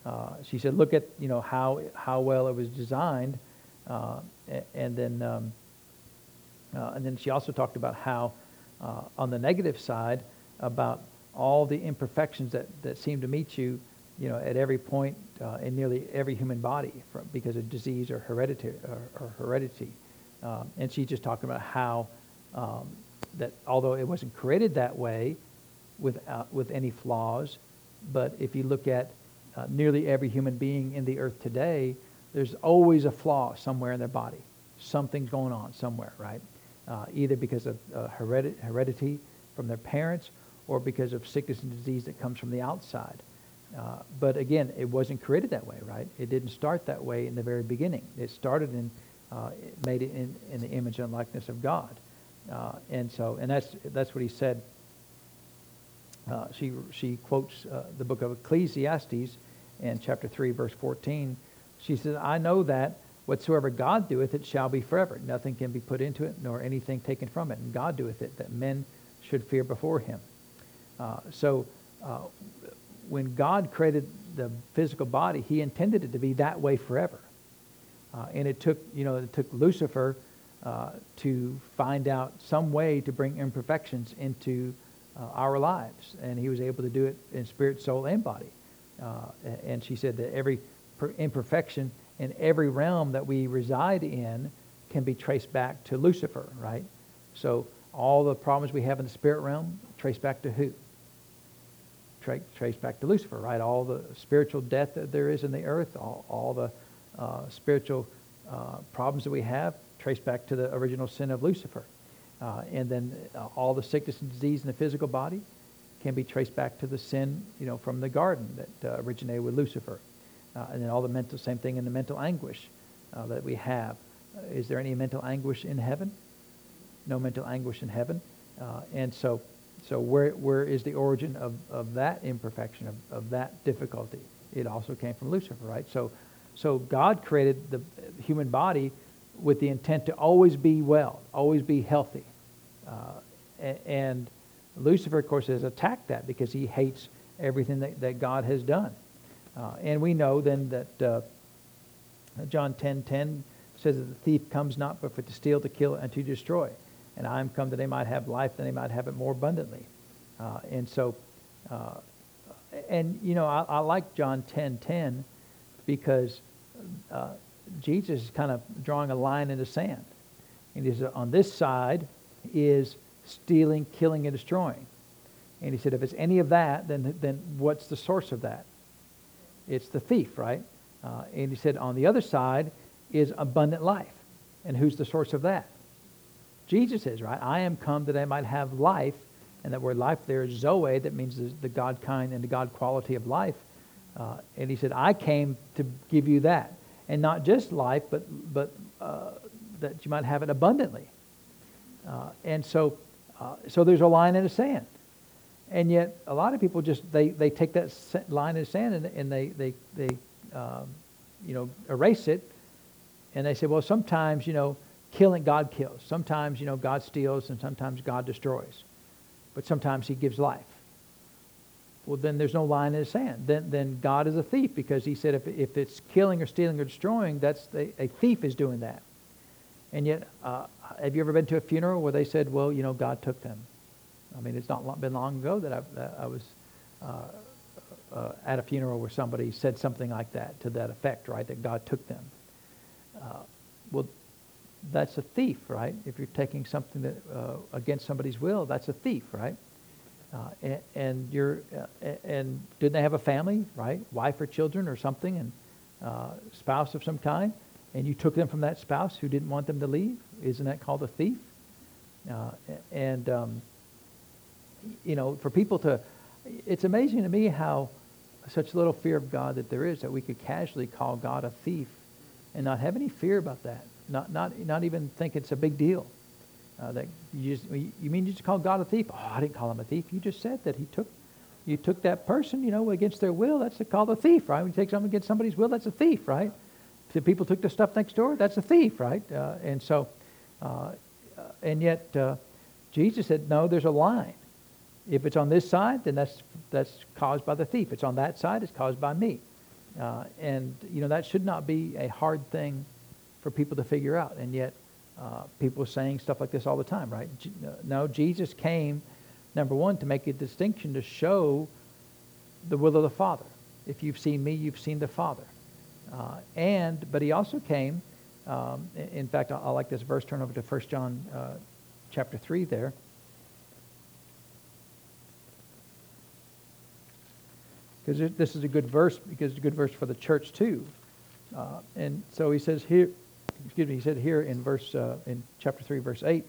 uh, she said, look at, you know, how, how well it was designed. Uh, and then, um, and then she also talked about how, on the negative side, about all the imperfections that, that seem to meet you, you know, at every point uh, in nearly every human body from, because of disease or heredity. Or, or heredity. Um, and she's just talking about how um, that although it wasn't created that way without, with any flaws, but if you look at uh, nearly every human being in the earth today, there's always a flaw somewhere in their body. Something's going on somewhere, right? Uh, either because of uh, heredity from their parents or because of sickness and disease that comes from the outside. Uh, but again, it wasn't created that way, right? It didn't start that way in the very beginning. It started in, uh, made it in, in, the image and likeness of God. Uh, and so, and that's, that's what he said. Uh, she, she quotes uh, the book of Ecclesiastes in chapter 3, verse 14. She says, I know that whatsoever God doeth, it shall be forever. Nothing can be put into it, nor anything taken from it. And God doeth it, that men should fear before him. Uh, so when God created the physical body, he intended it to be that way forever. Uh, and it took, you know, it took Lucifer uh, to find out some way to bring imperfections into uh, our lives. And he was able to do it in spirit, soul, and body. Uh, and she said that every imperfection in every realm that we reside in can be traced back to Lucifer, right? So all the problems we have in the spirit realm trace back to who? Tra- trace back to Lucifer, right? All the spiritual death that there is in the earth, all, all the uh, spiritual uh, problems that we have, trace back to the original sin of Lucifer. Uh, and then uh, all the sickness and disease in the physical body can be traced back to the sin, you know, from the garden that uh, originated with Lucifer. Uh, and then all the mental, same thing in the mental anguish that we have. is there any mental anguish in heaven? no mental anguish in heaven. And so, so where, where is the origin of, of that imperfection, of, of that difficulty? It also came from Lucifer, right? So, so God created the human body with the intent to always be well, always be healthy. Uh, and Lucifer, of course, has attacked that because he hates everything that, that God has done. Uh, and we know then that uh, John 10.10 10 says that the thief comes not but for to steal, to kill, and to destroy and I am come that they might have life, that they might have it more abundantly. Uh, and so, uh, and you know, I, I, like John 10 10 because uh, Jesus is kind of drawing a line in the sand. And he says, on this side is stealing, killing, and destroying. And he said, if it's any of that, then, then what's the source of that? It's the thief, right? Uh, and he said, on the other side is abundant life. And who's the source of that? Jesus is, right? I am come that I might have life. And that word life there is Zoe, that means the, the God kind and the God quality of life. Uh, and he said, I came to give you that. And not just life, but, but uh, that you might have it abundantly. Uh, and so, uh, so there's a line in the sand. And yet, a lot of people just, they, they take that line in the sand and, and they, they, they um, you know, erase it. And they say, well, sometimes, you know, killing, God kills. Sometimes, you know, God steals and sometimes God destroys. But sometimes he gives life. Well, then there's no line in the sand. Then, then God is a thief because he said if, if it's killing or stealing or destroying, that's the, a thief is doing that. And yet, uh, have you ever been to a funeral where they said, well, you know, God took them? I mean, it's not been long ago that I, that I was uh, uh, at a funeral where somebody said something like that, to that effect, right, that God took them. That's a thief, right? If you're taking something that, uh, against somebody's will, that's a thief, right? Uh, and, and, you're, uh, and didn't they have a family, right? Wife or children or something, and uh, spouse of some kind, and you took them from that spouse who didn't want them to leave? Isn't that called a thief? Uh, and um, you know, for people to, it's amazing to me how such little fear of God that there is that we could casually call God a thief and not have any fear about that. Not, not, not even think it's a big deal. Uh, that you, just, you mean you just call God a thief? Oh, I didn't call him a thief. You just said that he took, you took that person, you know, against their will. That's called a thief, right? When you take something against somebody's will, that's a thief, right? If the people took the stuff next door, that's a thief, right? Uh, and so, uh, and yet uh, Jesus said, no, there's a line. If it's on this side, then that's that's caused by the thief. It's on that side, it's caused by me. Uh, and you know that should not be a hard thing for people to figure out. And yet, uh, people are saying stuff like this all the time, right? Uh, no, Jesus came, number one, to make a distinction to show the will of the Father. If you've seen me, you've seen the Father. Uh, and but he also came. Um, in fact, I, I, like this verse. Turn over to 1 John uh, chapter three there. Because this is a good verse because it's a good verse for the church too. Uh, and so he says here, excuse me, he said here in verse uh, in chapter three, verse eight,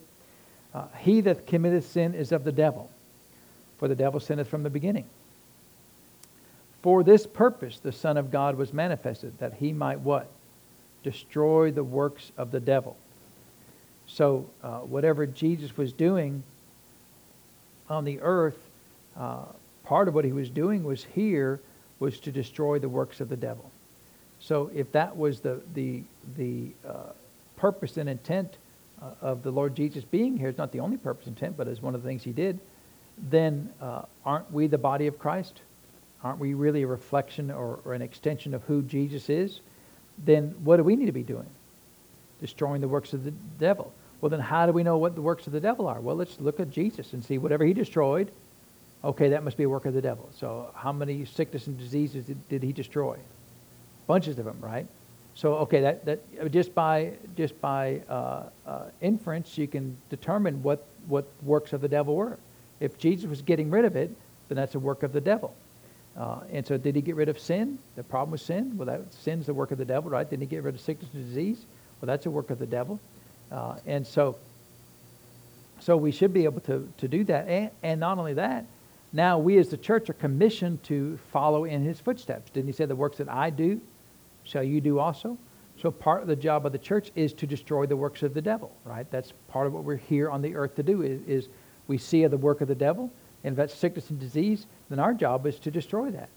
uh, he that committeth sin is of the devil, for the devil sinneth from the beginning. For this purpose the Son of God was manifested, that he might what? Destroy the works of the devil. So uh, whatever Jesus was doing on the earth, uh, part of what he was doing was here was to destroy the works of the devil. So if that was the the the uh, purpose and intent uh, of the Lord Jesus being here is not the only purpose and intent, but is one of the things he did, then uh, aren't we the body of Christ? Aren't we really a reflection or, or an extension of who Jesus is? Then what do we need to be doing? Destroying the works of the devil. Well, then how do we know what the works of the devil are? Well, let's look at Jesus and see whatever he destroyed. Okay, that must be a work of the devil. So how many sickness and diseases did, did he destroy? Bunches of them, right? So okay, that, that just by just by uh, uh, inference, you can determine what what works of the devil were. If Jesus was getting rid of it, then that's a work of the devil. Uh, and so, did he get rid of sin? The problem with sin? Well, that sin's the work of the devil, right? Didn't he get rid of sickness and disease? Well, that's a work of the devil. Uh, and so, so we should be able to, to do that. And, and not only that, now we as the church are commissioned to follow in his footsteps. Didn't he say the works that I do shall you do also? So part of the job of the church is to destroy the works of the devil, right? That's part of what we're here on the earth to do is, is we see the work of the devil, and if that's sickness and disease, then our job is to destroy that.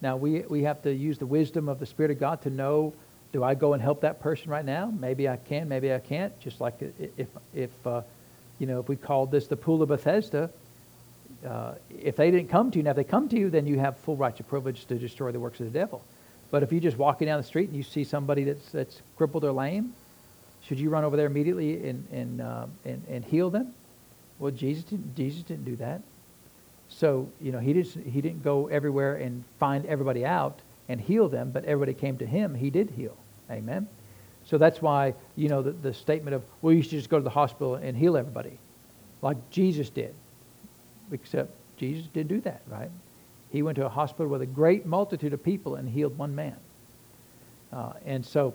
Now we, we have to use the wisdom of the Spirit of God to know do I go and help that person right now? Maybe I can, maybe I can't. Just like if, if uh, you know, if we called this the pool of Bethesda, uh, if they didn't come to you, now if they come to you, then you have full right to privilege to destroy the works of the devil. But if you're just walking down the street and you see somebody that's, that's crippled or lame, should you run over there immediately and, and, uh, and, and heal them? Well, Jesus didn't, Jesus didn't do that. So, you know, he, just, he didn't go everywhere and find everybody out and heal them, but everybody came to him. He did heal. Amen. So that's why, you know, the, the statement of, well, you should just go to the hospital and heal everybody, like Jesus did. Except Jesus didn't do that, right? He went to a hospital with a great multitude of people and healed one man. Uh, and so,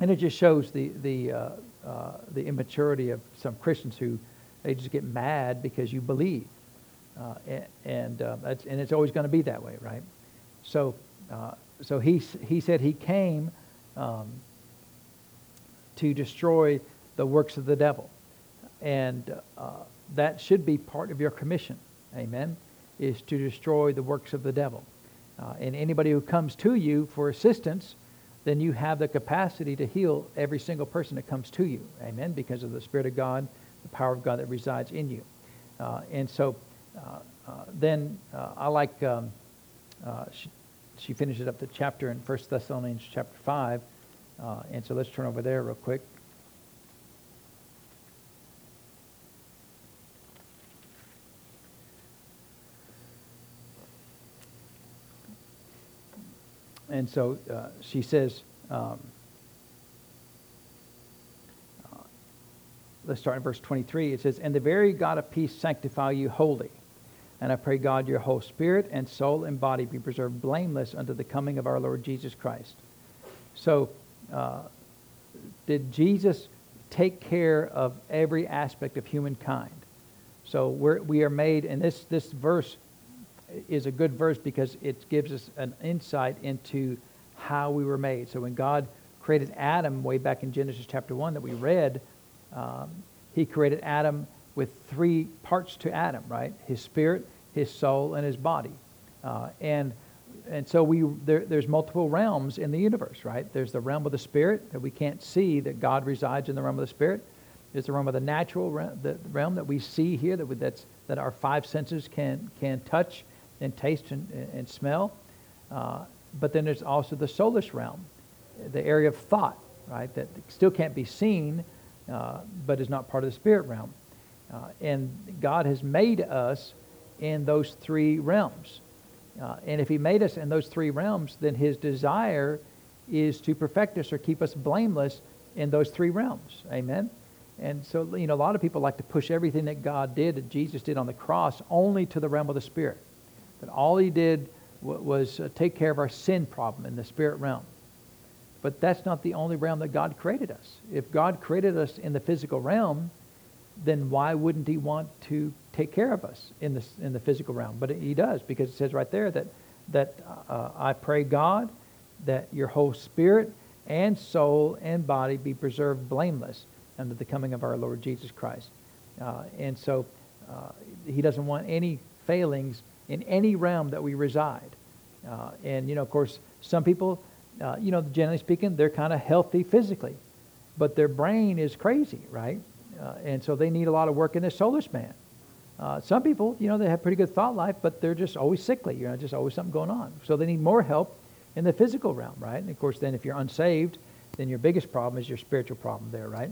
and it just shows the, the, uh, uh, the immaturity of some Christians who they just get mad because you believe. Uh, and uh, and it's always going to be that way, right? So, uh, so he, he said he came um, to destroy the works of the devil. And that should be part of your commission, amen, is to destroy the works of the devil. Uh, and anybody who comes to you for assistance, then you have the capacity to heal every single person that comes to you, amen, because of the Spirit of God, the power of God that resides in you. Uh, and so uh, uh, then uh, I like, um, she, she finishes up the chapter in 1 Thessalonians chapter 5. Uh, and so let's turn over there real quick. And so uh, she says, um, uh, let's start in verse 23. It says, And the very God of peace sanctify you wholly. And I pray, God, your whole spirit and soul and body be preserved blameless unto the coming of our Lord Jesus Christ. So, uh, did Jesus take care of every aspect of humankind? So we're, we are made, and this, this verse is a good verse because it gives us an insight into how we were made. So when God created Adam way back in Genesis chapter 1 that we read, um, he created Adam with three parts to Adam, right? His spirit, his soul, and his body. Uh, and and so we there, there's multiple realms in the universe, right? There's the realm of the spirit that we can't see that God resides in the realm of the spirit. There's the realm of the natural realm, the realm that we see here that we, that's that our five senses can can touch and taste and, and smell. Uh, but then there's also the soulish realm, the area of thought, right? That still can't be seen, uh, but is not part of the spirit realm. Uh, and God has made us in those three realms. Uh, and if he made us in those three realms, then his desire is to perfect us or keep us blameless in those three realms. Amen? And so, you know, a lot of people like to push everything that God did, that Jesus did on the cross, only to the realm of the Spirit. That all he did was uh, take care of our sin problem in the spirit realm. But that's not the only realm that God created us. If God created us in the physical realm, then why wouldn't he want to take care of us in the, in the physical realm? But he does, because it says right there that, that uh, I pray God that your whole spirit and soul and body be preserved blameless under the coming of our Lord Jesus Christ. Uh, and so uh, he doesn't want any failings in any realm that we reside. Uh, and, you know, of course, some people, uh, you know, generally speaking, they're kind of healthy physically, but their brain is crazy, right? Uh, and so they need a lot of work in their soulish man. Uh, some people, you know, they have pretty good thought life, but they're just always sickly. You know, just always something going on. So they need more help in the physical realm, right? And of course, then if you're unsaved, then your biggest problem is your spiritual problem there, right?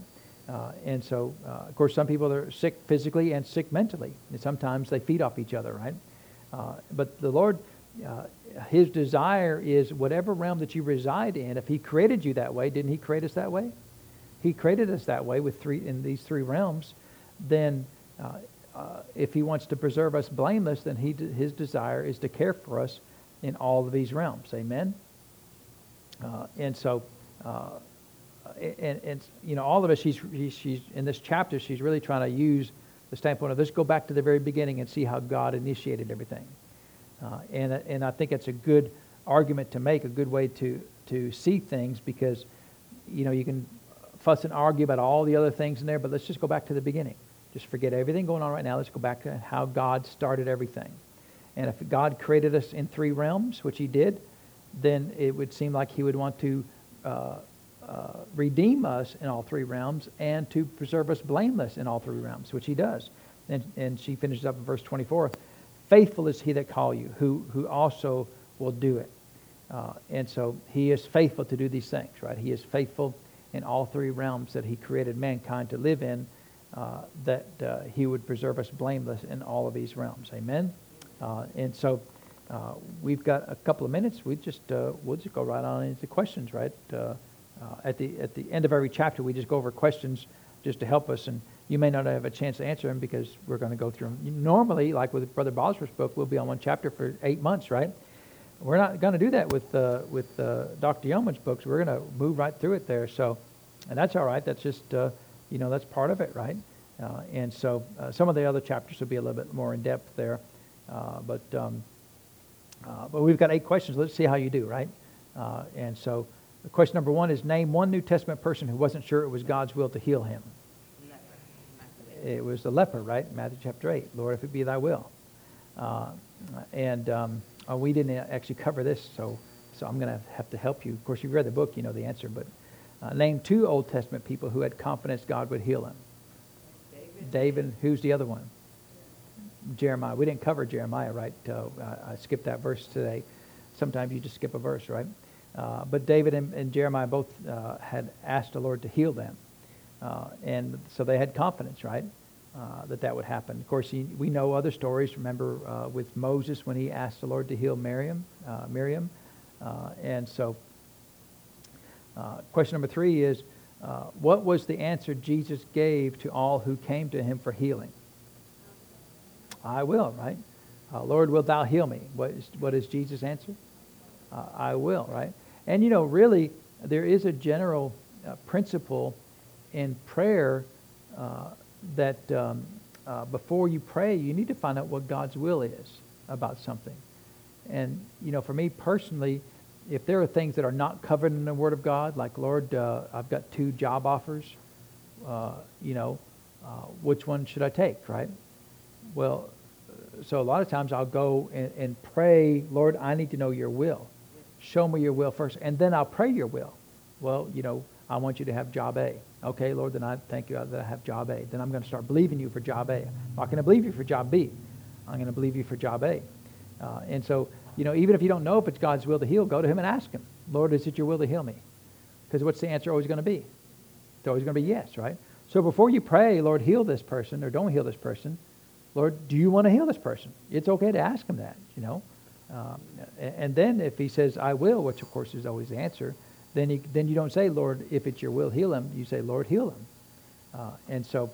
Uh, and so, uh, of course, some people are sick physically and sick mentally. And sometimes they feed off each other, right? Uh, but the Lord, uh, His desire is whatever realm that you reside in. If He created you that way, didn't He create us that way? He created us that way with three in these three realms. Then, uh, uh, if He wants to preserve us blameless, then he, His desire is to care for us in all of these realms. Amen. and so and, and, you know, all of us, she's, she's, in this chapter, she's really trying to use the standpoint of let's go back to the very beginning and see how God initiated everything. Uh, and, and I think it's a good argument to make, a good way to, to see things because, you know, you can fuss and argue about all the other things in there, but let's just go back to the beginning. Just forget everything going on right now. Let's go back to how God started everything. And if God created us in three realms, which he did, then it would seem like he would want to uh, uh, redeem us in all three realms and to preserve us blameless in all three realms, which he does. And, and she finishes up in verse 24 Faithful is he that call you, who, who also will do it. Uh, and so he is faithful to do these things, right? He is faithful in all three realms that he created mankind to live in, uh, that uh, he would preserve us blameless in all of these realms. Amen? Uh, and so uh, we've got a couple of minutes. We just, we'll just go right on into questions, right? Uh, at, the, at the end of every chapter, we just go over questions just to help us. And you may not have a chance to answer them because we're going to go through them. Normally, like with Brother Bosworth's book, we'll be on one chapter for eight months, right? We're not going to do that with, uh, with uh, Dr. Yeomans' books. We're going to move right through it there. So, and that's all right. That's just, uh, you know, that's part of it, right? Uh, and so uh, some of the other chapters will be a little bit more in depth there. but, um, but we've got eight questions. Let's see how you do, right? and so Question number one is name one New Testament person who wasn't sure it was God's will to heal him. It was the leper, right? Matthew chapter 8. Lord, if it be thy will. Uh, and um, oh, we didn't actually cover this, so, so I'm going to have to help you. Of course, you've read the book, you know the answer, but uh, name two Old Testament people who had confidence God would heal them. David. David. Who's the other one? Jeremiah. We didn't cover Jeremiah, right? Uh, I skipped that verse today. Sometimes you just skip a verse, right? Uh, but David and, and Jeremiah both uh, had asked the Lord to heal them. Uh, and so they had confidence, right, uh, that that would happen. Of course, he, we know other stories. Remember uh, with Moses when he asked the Lord to heal Miriam. Miriam. and so question number three is, what was the answer Jesus gave to all who came to him for healing? I will, right? Lord, wilt thou heal me? What is, what is Jesus' answer? I will, right? And you know, really, there is a general uh, principle in prayer uh, that um, uh, before you pray, you need to find out what God's will is about something. And you know, for me personally, if there are things that are not covered in the Word of God, like Lord, uh, I've got two job offers, uh, you know, uh, which one should I take, right? Well, so a lot of times I'll go and, and pray, Lord, I need to know your will. Show me your will first, and then I'll pray your will. Well, you know, I want you to have job A. Okay, Lord, then I thank you that I have job A. Then I'm going to start believing you for job A. I'm not going to believe you for job B. I'm going to believe you for job A. Uh, and so, you know, even if you don't know if it's God's will to heal, go to Him and ask Him, Lord, is it your will to heal me? Because what's the answer always going to be? It's always going to be yes, right? So before you pray, Lord, heal this person or don't heal this person, Lord, do you want to heal this person? It's okay to ask him that, you know. Um, and then if he says, I will, which of course is always the answer, then, he, then you don't say, Lord, if it's your will, heal him. You say, Lord, heal him. Uh, and so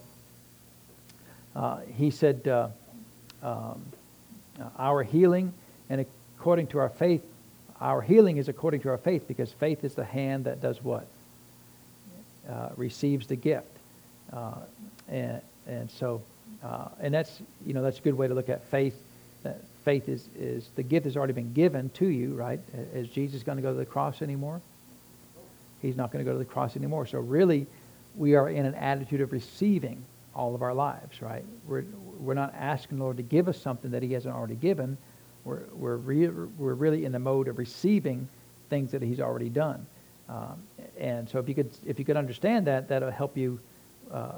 uh, he said, uh, um, our healing, and according to our faith, our healing is according to our faith because faith is the hand that does what? Uh, receives the gift. Uh, and, and so uh, and that's, you know, that's a good way to look at faith. Faith is, is the gift has already been given to you, right? Is Jesus going to go to the cross anymore? He's not going to go to the cross anymore. So really, we are in an attitude of receiving all of our lives, right? We're, we're not asking the Lord to give us something that he hasn't already given. We're, we're, re- we're really in the mode of receiving things that he's already done. Um, and so if you could, if you could understand that, that'll help you uh,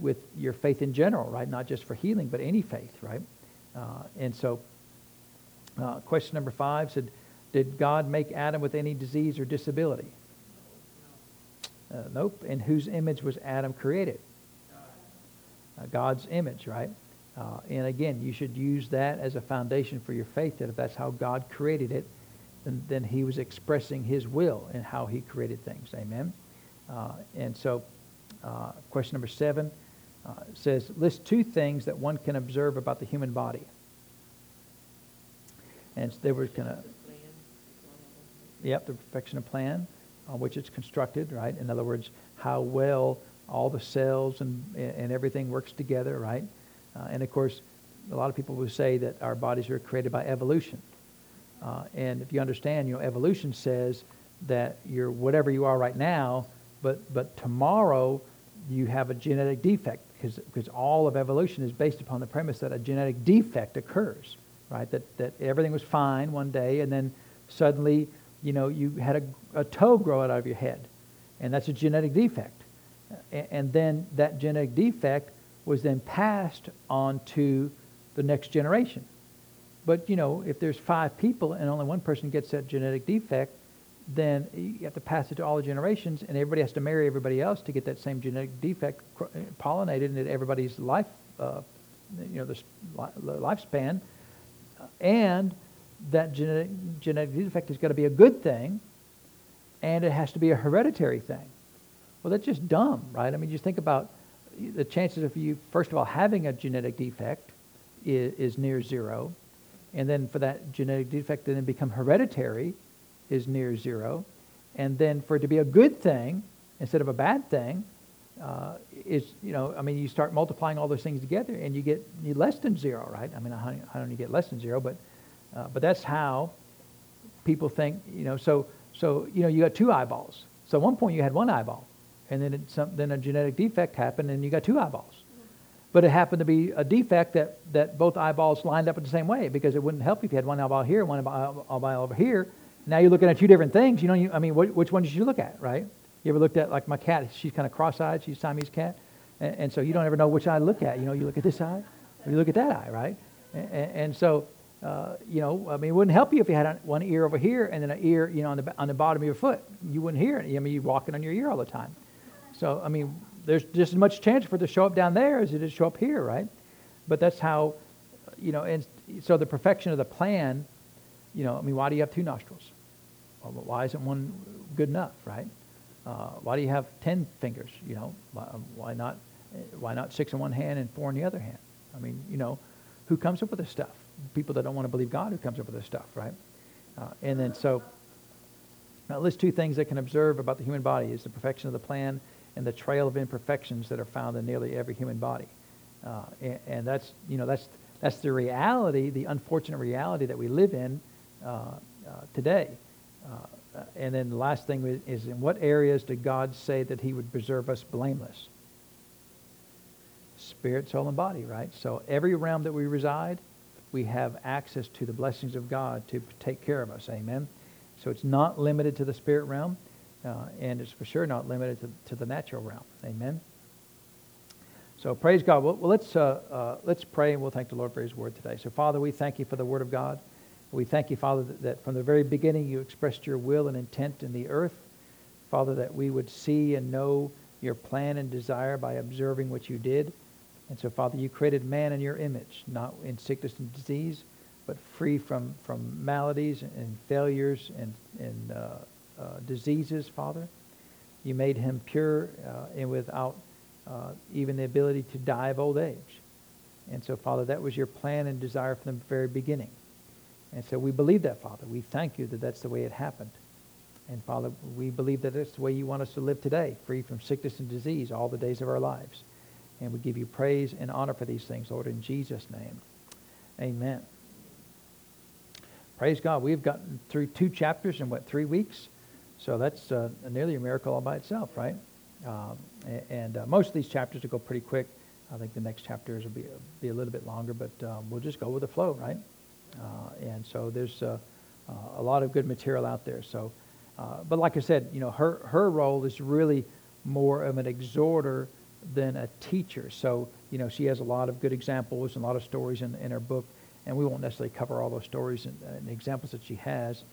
with your faith in general, right? Not just for healing, but any faith, right? Uh, and so, uh, question number five said, Did God make Adam with any disease or disability? Uh, nope. In whose image was Adam created? Uh, God's image, right? Uh, and again, you should use that as a foundation for your faith that if that's how God created it, then, then he was expressing his will in how he created things. Amen? Uh, and so, question number seven uh, says, list two things that one can observe about the human body. And they were kind of, yep, the perfection of plan on which it's constructed, right? In other words, how well all the cells and, and everything works together, right? Uh, and of course, a lot of people will say that our bodies are created by evolution. Uh, and if you understand, you know, evolution says that you're whatever you are right now, but, but tomorrow you have a genetic defect because, because all of evolution is based upon the premise that a genetic defect occurs, right? That, that everything was fine one day and then suddenly, you know, you had a, a toe grow out of your head. And that's a genetic defect. And, and then that genetic defect was then passed on to the next generation. But, you know, if there's five people and only one person gets that genetic defect, then you have to pass it to all the generations, and everybody has to marry everybody else to get that same genetic defect pollinated into everybody's life, uh, you know, the lifespan. And that genetic, genetic defect is going to be a good thing, and it has to be a hereditary thing. Well, that's just dumb, right? I mean, just think about the chances of you, first of all, having a genetic defect is, is near zero, and then for that genetic defect to then become hereditary is near zero. And then for it to be a good thing instead of a bad thing uh, is, you know, I mean, you start multiplying all those things together and you get you less than zero, right? I mean, how, how do you get less than zero? But, uh, but that's how people think, you know, so, so, you know, you got two eyeballs. So at one point you had one eyeball and then, some, then a genetic defect happened and you got two eyeballs. But it happened to be a defect that, that both eyeballs lined up in the same way because it wouldn't help if you had one eyeball here, one eyeball over here, now you're looking at two different things. You know, you, I mean, which one did you look at, right? You ever looked at, like my cat, she's kind of cross-eyed, she's Siamese cat. And, and, so you don't ever know which eye to look at. You know, you look at this eye, or you look at that eye, right? And, and so, uh, you know, I mean, it wouldn't help you if you had one ear over here and then an ear, you know, on the, on the bottom of your foot. You wouldn't hear it. I mean, you're walking on your ear all the time. So, I mean, there's just as much chance for it to show up down there as it is to show up here, right? But that's how, you know, and so the perfection of the plan, you know, I mean, why do you have two nostrils? Well, why isn't one good enough, right? Uh, why do you have ten fingers? You know, why, not? Why not six in one hand and four in the other hand? I mean, you know, who comes up with this stuff? People that don't want to believe God who comes up with this stuff, right? Uh, and then so, now list two things that can observe about the human body is the perfection of the plan and the trail of imperfections that are found in nearly every human body. Uh, and, and, that's you know that's that's the reality, the unfortunate reality that we live in today Uh, and then the last thing is- in what areas did God say that he would preserve us blameless? Spirit, soul, and body, right? So every realm that we reside, we have access to the blessings of God to take care of us. Amen. So it's not limited to the spirit realm, uh, and it's for sure not limited to, to the natural realm. Amen. So praise God. Well let's uh, uh, let's pray, and we'll thank the Lord for His word today. So Father, we thank you for the word of God. We thank you, Father, that, from the very beginning you expressed your will and intent in the earth. Father, that we would see and know your plan and desire by observing what you did. And so, Father, you created man in your image, not in sickness and disease, but free from, from maladies and failures and, and uh, uh, diseases, Father. You made him pure uh, and without uh, even the ability to die of old age. And so, Father, that was your plan and desire from the very beginning. And so we believe that, Father. We thank you that that's the way it happened. And Father, we believe that that's the way you want us to live today, free from sickness and disease all the days of our lives. And we give you praise and honor for these things, Lord, in Jesus' name. Amen. Praise God. We've gotten through two chapters in, what, three weeks? So that's uh, nearly a miracle all by itself, right? Um, and uh, most of these chapters will go pretty quick. I think the next chapters will be, be a little bit longer, but um, we'll just go with the flow, right? Uh, and so there's uh, uh, a lot of good material out there. So, but like I said, you know, her, her role is really more of an exhorter than a teacher. So, you know, she has a lot of good examples and a lot of stories in, in her book, and we won't necessarily cover all those stories and, and examples that she has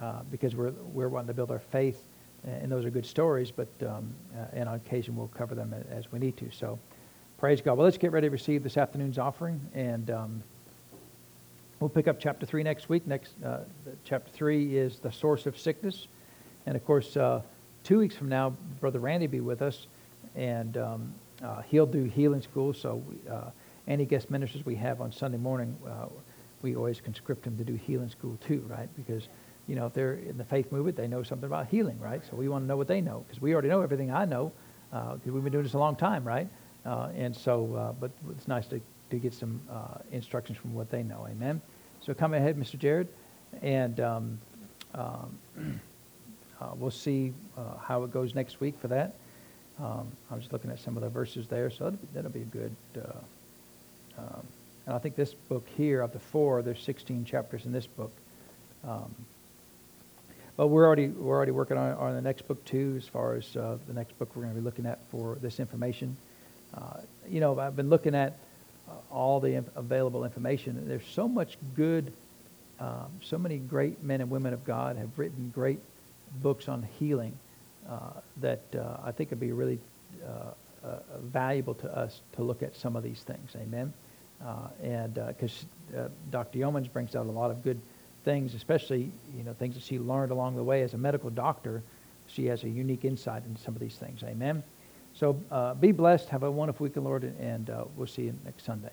uh, because we're, we're wanting to build our faith, and those are good stories, but um, uh, and on occasion we'll cover them as we need to. So, praise God. Well, let's get ready to receive this afternoon's offering, and um, We'll pick up chapter 3 next week. Next, uh, chapter 3 is the source of sickness. And of course, uh, two weeks from now, Brother Randy be with us, and um, uh, he'll do healing school. So, uh, any guest ministers we have on Sunday morning, uh, we always conscript them to do healing school too, right? Because, you know, if they're in the faith movement, they know something about healing, right? So, we want to know what they know, because we already know everything I know, because uh, we've been doing this a long time, right? and so, but it's nice to to get some uh, instructions from what they know. Amen. So come ahead, Mr. Jared, and um, um, uh, we'll see uh, how it goes next week for that. Um, I was looking at some of the verses there, so that'll be, that'll be a good. Uh, um, and I think this book here, of the four, there's 16 chapters in this book. Um, but we're already we're already working on, on the next book too, as far as uh, the next book we're going to be looking at for this information. Uh, you know, I've been looking at all the available information. There's so much good, um, so many great men and women of God have written great books on healing uh, that uh, I think would be really uh, uh, valuable to us to look at some of these things. Amen. Uh, and because Dr. Yeomans brings out a lot of good things, especially you know things that she learned along the way as a medical doctor. She has a unique insight into some of these things. Amen. So uh, be blessed. Have a wonderful weekend, Lord, and uh, we'll see you next Sunday.